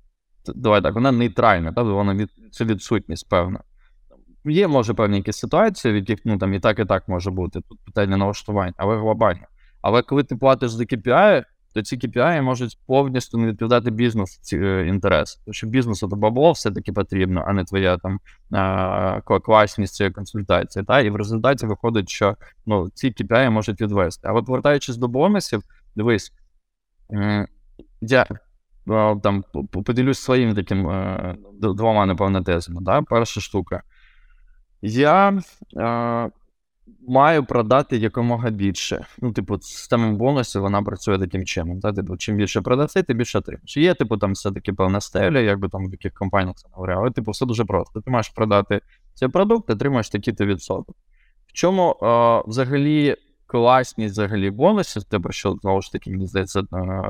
A: давай так, вона нейтральна, так? вона від, це відсутність певна. Є, може, певні якісь ситуації, в яких ну, там і так, і так може бути. Тут питання налаштування, але глобально. Але коли ти платиш за KPI, то ці KPI можуть повністю не відповідати бізнесу ці е, інтереси. Тому що бізнесу то бабло все-таки потрібно, а не твоя там класність цієї консультації. Та? І в результаті виходить, що ну, ці KPI можуть відвести. Але повертаючись до бонусів, дивись, я там поділюсь своїм таким е, двома, напевно, тезами. Да? Перша штука. Я е, маю продати якомога більше. Ну, типу, система бонусів вона працює таким чином. Да? Типу, чим більше продаси, тим більше отримаєш. Є, типу, там все-таки певна стеля, якби там в яких компаніях це говорять, але типу, все дуже просто. Ти маєш продати цей продукт, отримаєш такий-то відсоток. В чому е, взагалі класність взагалі бонусів, те, про що знову ж таки, мені здається,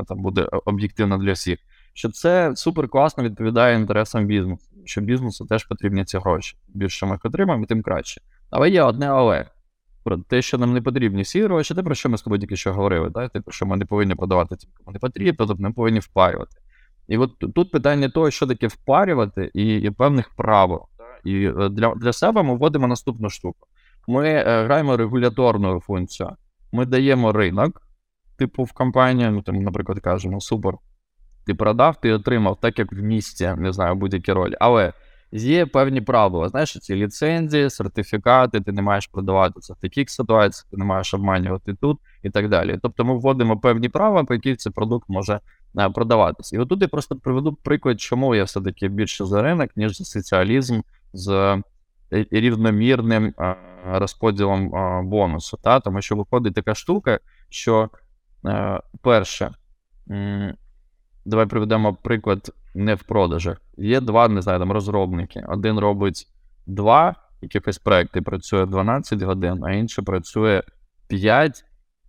A: там буде об'єктивно для всіх, що це супер класно відповідає інтересам бізнесу, що бізнесу теж потрібні ці гроші. Більше ми їх отримаємо, тим краще. Але є одне але. Про те, що нам не потрібні всі гроші, те, про що ми з тобою тільки що говорили, так? те, про що ми не повинні подавати тим, кому не потрібно, тобто ми повинні впарювати. І от тут питання того, що таке впарювати, і і певних правил. І е, для для себе ми вводимо наступну штуку. Ми е, граємо регуляторну функцію. Ми даємо ринок, типу в компанію, ну там, наприклад, кажемо, супер. Ти продав, ти отримав, так як в місті, не знаю, будь-які ролі. Але є певні правила. Знаєш, ці ліцензії, сертифікати, ти не маєш продавати це в таких ситуаціях, ти не маєш обманювати тут і так далі. Тобто ми вводимо певні правила, по яких цей продукт може е, продаватися. І отут я просто приведу приклад, чому я все-таки більше за ринок, ніж за соціалізм з рівномірним е, розподілом бонусу. Та? Тому що виходить така штука, що перше, давай приведемо приклад не в продажах. Є два, не знаю, там розробники. Один робить два якихось проекти, працює 12 годин, а інший працює 5.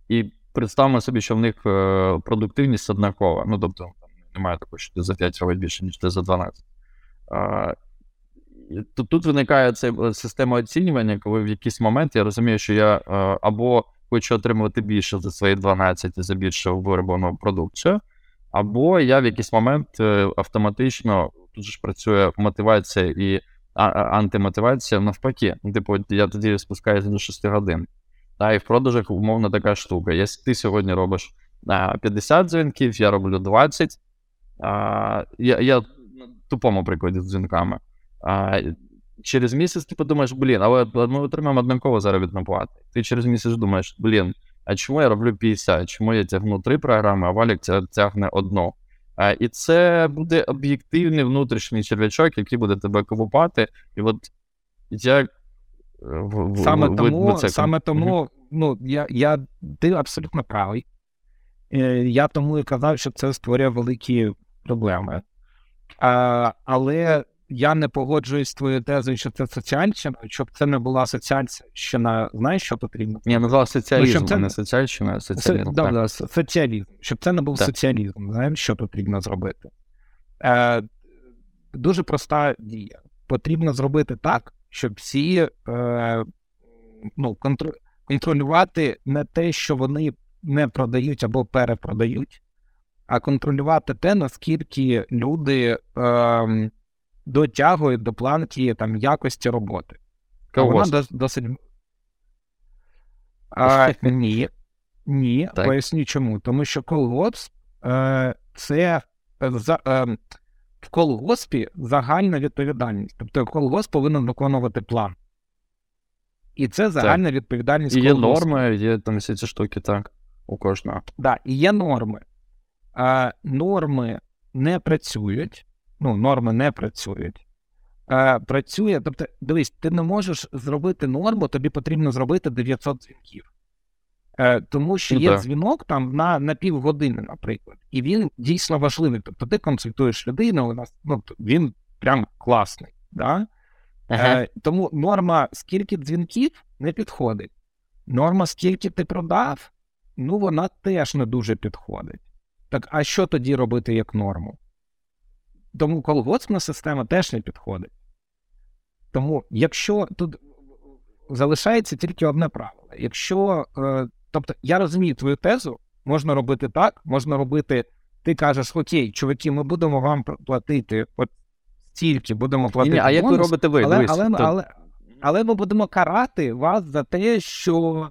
A: І представимо собі, що в них е, продуктивність однакова. Ну, тобто, немає такого, що ти за 5 робить більше, ніж ти за 12. Тут, тут виникає ця е, система оцінювання, коли в якийсь момент я розумію, що я е, або хочу отримувати більше за свої 12 і за більше вироблену продукцію, або я в якийсь момент автоматично тут ж працює мотивація і антимотивація навпаки. Ну, типу, я тоді спускаюся до 6 годин. Та, і в продажах умовно така штука. Якщо ти сьогодні робиш а, 50 дзвінків, я роблю 20. А, Я я на тупому прикладі з дзвінками. А, Через місяць ти подумаєш, блін, але ми отримаємо однаково заробітну плату. Ти через місяць думаєш, блін, а чому я роблю 50? Чому я тягну три програми, а Валік тягне одну? А, І це буде об'єктивний внутрішній черв'ячок, який буде тебе колупати. І от як
B: Саме тому, це... саме тому, ну, я, я, ти абсолютно правий. Е, я тому і казав, що це створює великі проблеми. А, Але я не погоджуюсь з твоєю тезою, що це соціальщина, щоб це не була соціальщина, знаєш, що потрібно?
A: Я назвав соціалізм, ну, це... а не соціальщина, а соціалізм.
B: Це, да, соціалізм. Щоб це не був так. соціалізм, знаєш, що потрібно зробити. Е, Дуже проста дія. Потрібно зробити так, щоб всі е, ну, контр... контролювати не те, що вони не продають або перепродають, а контролювати те, наскільки люди е, дотягують до планки там, якості роботи. А вона досить. *laughs* А, Ні. Ні, так. поясню чому. Тому що колгосп е, це за, е, в колгоспі загальна відповідальність. Тобто колгосп повинен виконувати план. І це загальна так. відповідальність.
A: І є колгоспу. норми, є там всі ці штуки, так, у кожного. Так,
B: да, і є норми. А, Норми не працюють. Ну, норми не працюють. А, Працює, тобто, дивись, ти не можеш зробити норму, тобі потрібно зробити 900 дзвінків. Е, тому що ну, є дзвінок там на на півгодини, наприклад, і він дійсно важливий. Тобто ти консультуєш людину, у нас ну, він прям класний. Да? Ага. Е, Тому норма, скільки дзвінків не підходить. Норма, скільки ти продав, ну вона теж не дуже підходить. Так, а що тоді робити як норму? Тому колгоспна система теж не підходить. Тому, якщо тут залишається тільки одне правило: якщо е, Тобто, я розумію твою тезу, можна робити так, можна робити. Ти кажеш, окей, чуваки, ми будемо вам платити от стільки, будемо платити. Ні,
A: а як ви робите ви?
B: Але, але, але, але, але ми будемо карати вас за те, що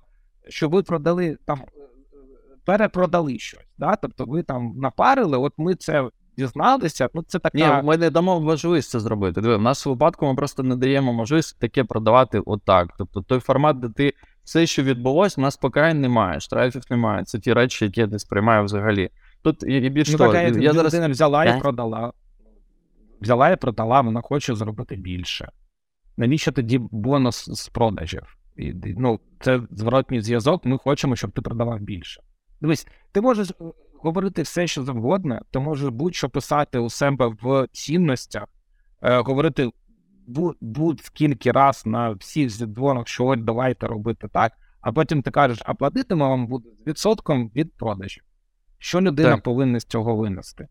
B: що ви продали там, перепродали щось. Да? Тобто ви там напарили, от ми це дізналися. Ну, це така...
A: Ні, ми не дамо можливість це зробити. Диви, в нас в випадку ми просто не даємо можливість таке продавати отак. Тобто той формат, де ти все, що відбулося, у нас покарань немає, штрафів немає. Це ті речі, які я не сприймаю взагалі. Тут і більш ну,
B: того, я, я зараз... взяла і продала. Взяла і продала, вона хоче зробити більше. Навіщо тоді бонус з продажів? І, ну, Це зворотній зв'язок, ми хочемо, щоб ти продавав більше. Дивись, ти можеш говорити все, що завгодно, ти можеш будь-що писати у себе в цінностях, е, говорити будь-скільки раз на всіх зідзвонах, що от давайте робити так, а потім ти кажеш, а платитиме вам буде з відсотком від продажів. Що людина так. повинна з цього винести?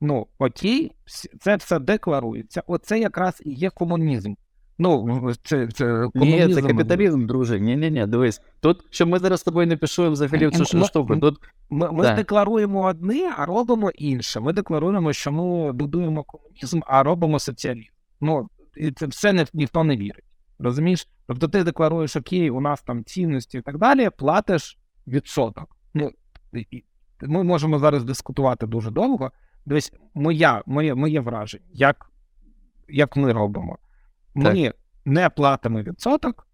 B: Ну, окей, це все декларується. Оце якраз і є комунізм. Ну, це це.
A: Ні, це капіталізм, друже. Ні, ні, ні, дивись. Тут, що ми зараз з тобою не пішли взагалі в цю штуку. Тут...
B: Ми ми декларуємо одне, а робимо інше. Ми декларуємо, що ми будуємо комунізм, а робимо соціалізм. Ну, і це все не, ніхто не вірить. Розумієш? Тобто ти декларуєш, окей, у нас там цінності і так далі, платиш відсоток. Ну, Ми можемо зараз дискутувати дуже довго. Дивись, моя, моє моє враження, як як ми робимо. Ми не платимо відсоток,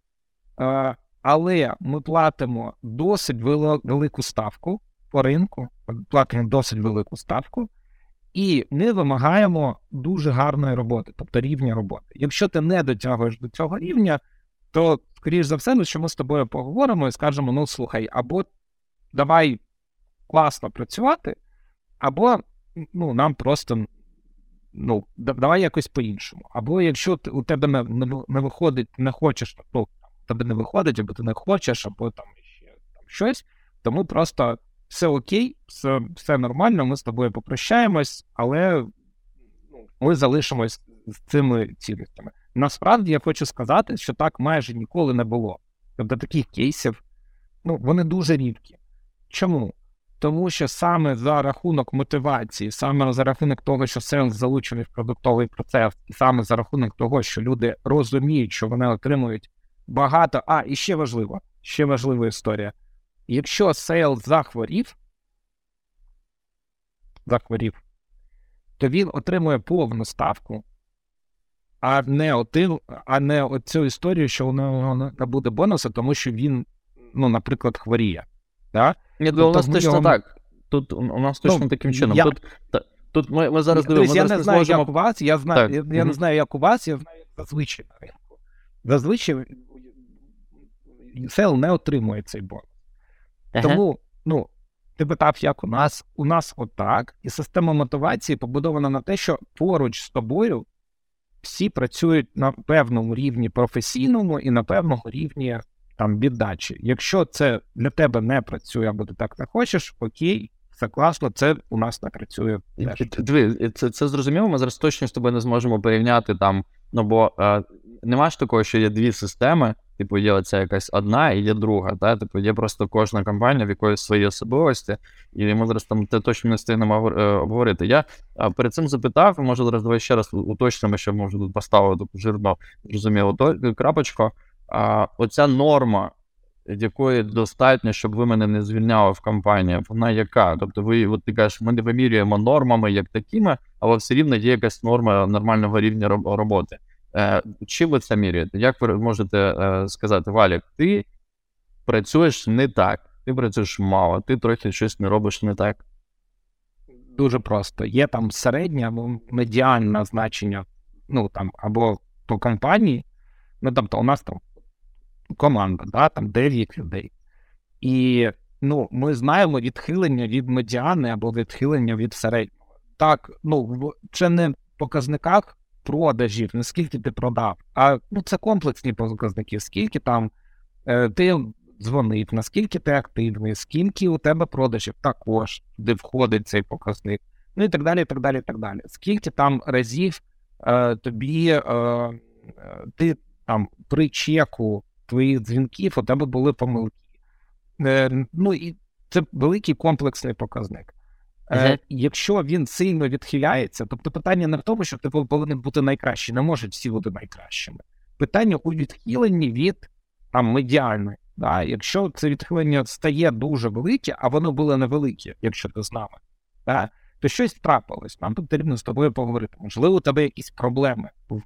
B: але ми платимо досить велику ставку. по ринку, платимо досить велику ставку, і ми вимагаємо дуже гарної роботи, тобто рівня роботи. Якщо ти не дотягуєш до цього рівня, то, скоріш за все, ну, що ми з тобою поговоримо і скажемо: ну слухай, або давай класно працювати, або ну, нам просто ну, давай якось по-іншому. Або якщо ти, у тебе не, не, не виходить, не хочеш, ну, тебе не виходить, або ти не хочеш, або там ще там щось, то ми просто все окей, все все нормально, ми з тобою попрощаємось, але ну, ми залишимось з цими цінностями. Насправді я хочу сказати, що так майже ніколи не було. Тобто таких кейсів, ну, вони дуже рідкі. Чому? Тому що саме за рахунок мотивації, саме за рахунок того, що сенс залучений в продуктовий процес, і саме за рахунок того, що люди розуміють, що вони отримують багато. А, і ще важливо, ще важлива історія. Якщо сейл захворів, захворів, то він отримує повну ставку, а не отим, а не оцю історію, що у нього не буде бонусу, тому що він, ну, наприклад, хворіє. Да?
A: Ні, тобто, у нас точно так. Тут у нас точно ну, таким чином. Я... Тут тут ми, ми зараз
B: дивимося. Я не знаю, як у вас, я знаю, я, не знаю, як у вас, я знаю, зазвичай на ринку. Зазвичай сел не отримує цей бонус. Ага. Тому, ну, ти питав, як у нас? У нас отак, і система мотивації побудована на те, що поруч з тобою всі працюють на певному рівні професійному і на певному рівні там віддачі. Якщо це для тебе не працює, або ти так не хочеш, окей, все класно, це у нас не працює.
A: Диви, це це зрозуміло. Ми зараз точно з тобою не зможемо порівняти там, ну бо е, нема ж такого, що є дві системи. Типу, є оця якась одна і є друга. Та? Типу, є просто кожна компанія, в якої свої особливості, і ми зараз там те точно не встигнемо е, обговорити. Я перед цим запитав, може зараз давай ще раз уточнимо, що можу тут поставити жирну, зрозуміло, крапочку. А, Оця норма, якої достатньо, щоб ви мене не звільняли в компанії, вона яка? Тобто, ви от ти кажеш, ми не вимірюємо нормами як такими, але все рівно є якась норма нормального рівня роботи. Е, Чим ви це міряєте? Як ви можете е, сказати, Валік, ти працюєш не так, ти працюєш мало, ти трохи щось не робиш не так?
B: Дуже просто. Є там середнє або медіальне значення, ну там або по компанії. Ну, тобто, у нас там команда, да, там 9 людей. І ну, ми знаємо відхилення від медіани або відхилення від середнього. Так, ну, це не в показниках продажів, наскільки ти продав, а ну, це комплексні показники, скільки там е, ти дзвонив, наскільки ти активний, скільки у тебе продажів також, де входить цей показник, ну і так далі, і так далі, і так далі. Скільки там разів е, тобі е, е ти там при чеку твоїх дзвінків у тебе були помилки. Е, Ну і це великий комплексний показник. Е, Якщо він сильно відхиляється, тобто питання не в тому, що ти повинен бути найкращий, не можуть всі бути найкращими. Питання у відхиленні від там медіальної. Да? Якщо це відхилення стає дуже велике, а воно було невелике, якщо ти з нами, да? то щось трапилось. Нам потрібно з тобою поговорити. Можливо, у тебе якісь проблеми в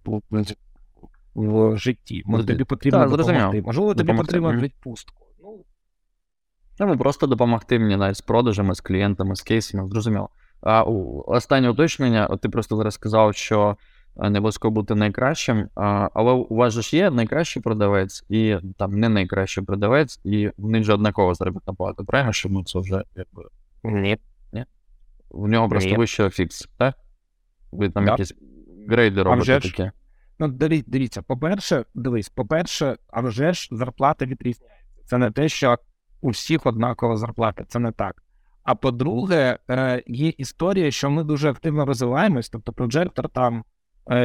B: житті. Може, тобі потрібно так, допомогти. Можливо, тобі потрібно відпустку. Ну,
A: ну просто допомогти мені навіть з продажами, з клієнтами, з кейсами, зрозуміло. А останнє уточнення, ти просто зараз сказав, що не обов'язково бути найкращим, а, але у вас же ж є найкращий продавець і там не найкращий продавець, і в них же однаково заробітна плата. Правильно, що ми це вже якби.
B: Ні.
A: Ні? В нього просто вище фікс, так? Ви там да. якісь грейди робите таке.
B: Ну, дивіться, по-перше, дивись, по-перше, а вже ж зарплата відрізняється. Це не те, що у всіх однакова зарплата, це не так. А по-друге, е, є історія, що ми дуже активно розвиваємось. Тобто, Projector там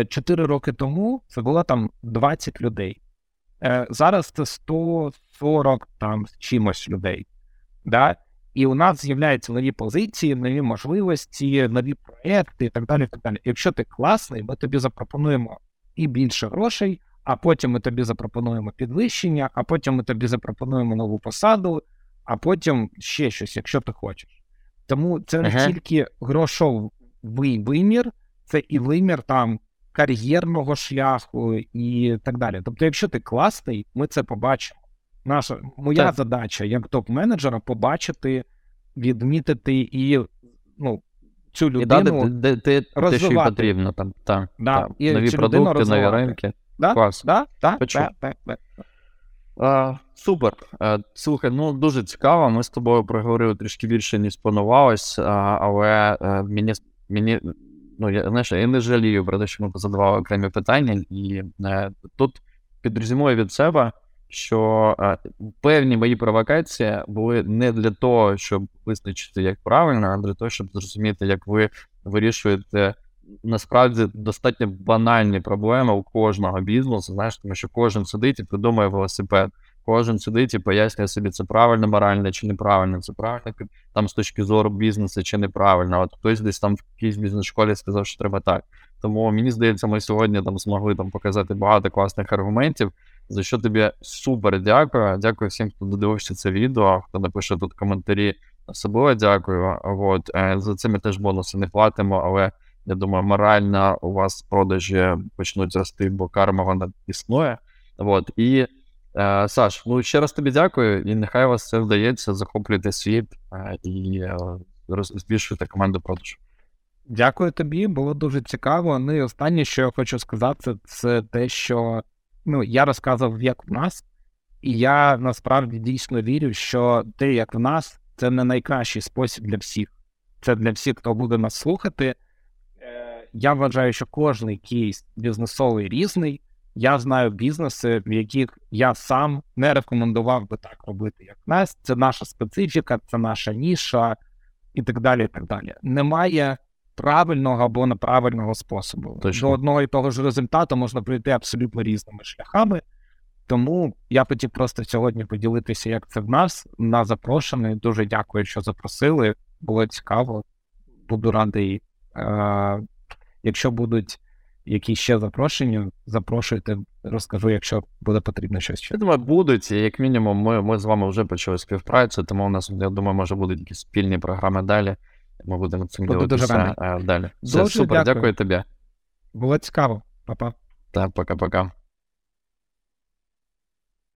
B: 4 е, роки тому це було там 20 людей. Е, зараз це 140 там з чимось людей. Да? І у нас з'являються нові позиції, нові можливості, нові проекти і так далі. так далі. Якщо ти класний, ми тобі запропонуємо і більше грошей, а потім ми тобі запропонуємо підвищення, а потім ми тобі запропонуємо нову посаду, а потім ще щось, якщо ти хочеш. Тому це не ага. тільки грошовий вимір, це і вимір там кар'єрного шляху і так далі. Тобто, якщо ти класний, ми це побачимо. Наша моя так. задача як топ-менеджера побачити відмітити і ну, цю
A: І дати
B: людину.
A: те, те, те, що їй потрібно. Там, та,
B: Да,
A: та.
B: і
A: Нові
B: людину
A: продукти, нові ринки.
B: Да?
A: Клас.
B: Да? Да? Да? Да? Да?
A: А, супер. А, слухай, ну дуже цікаво. Ми з тобою проговорили трішки більше, ніж планувалось, а, але а, мені, мені ну, я, знаєш, я не жалію про те, що ми позадавали окремі питання, і е, тут підрозумую від себе, що е, певні мої провокації були не для того, щоб визначити, як правильно, а для того, щоб зрозуміти, як ви вирішуєте насправді достатньо банальні проблеми у кожного бізнесу, знаєш, тому що кожен сидить і придумує велосипед. Кожен сидить і пояснює собі, це правильно морально чи неправильно, це правильно там з точки зору бізнесу чи неправильно. От хтось десь там в якійсь бізнес-школі сказав, що треба так. Тому мені здається, ми сьогодні там змогли там показати багато класних аргументів. За що тобі супер дякую. Дякую всім, хто додивився це відео, хто напише тут коментарі. Особливо дякую. От е, за це ми теж бонуси не платимо, але я думаю, морально у вас продажі почнуть рости, бо карма вона існує. От і е, Саш, ну ще раз тобі дякую, і нехай вас це вдається, захоплюйте світ е, і е, збільшуйте команду продажу.
B: Дякую тобі, було дуже цікаво. Ну і останнє, що я хочу сказати, це те, що ну, я розказував, як в нас, і я насправді дійсно вірю, що те, як в нас, це не найкращий спосіб для всіх. Це для всіх, хто буде нас слухати. Е, Я вважаю, що кожний кейс бізнесовий різний. Я знаю бізнеси, в яких я сам не рекомендував би так робити, як в нас. Це наша специфіка, це наша ніша і так далі. і так далі. Немає правильного або неправильного способу.
A: Точно.
B: До одного і того ж результату можна прийти абсолютно різними шляхами. Тому я хотів просто сьогодні поділитися, як це в нас на запрошений. Дуже дякую, що запросили. Було цікаво. Буду радий. Е- якщо будуть якісь ще запрошення, запрошуйте, розкажу, якщо буде потрібно щось ще.
A: Я думаю, будуть, і як мінімум, ми, ми з вами вже почали співпрацю, тому у нас, я думаю, може будуть якісь спільні програми далі. Ми будемо цим
B: Буду дуже
A: ділитися е, далі. Все, супер,
B: дякую.
A: дякую тобі.
B: Було цікаво, Па-па.
A: Так, пока-пока.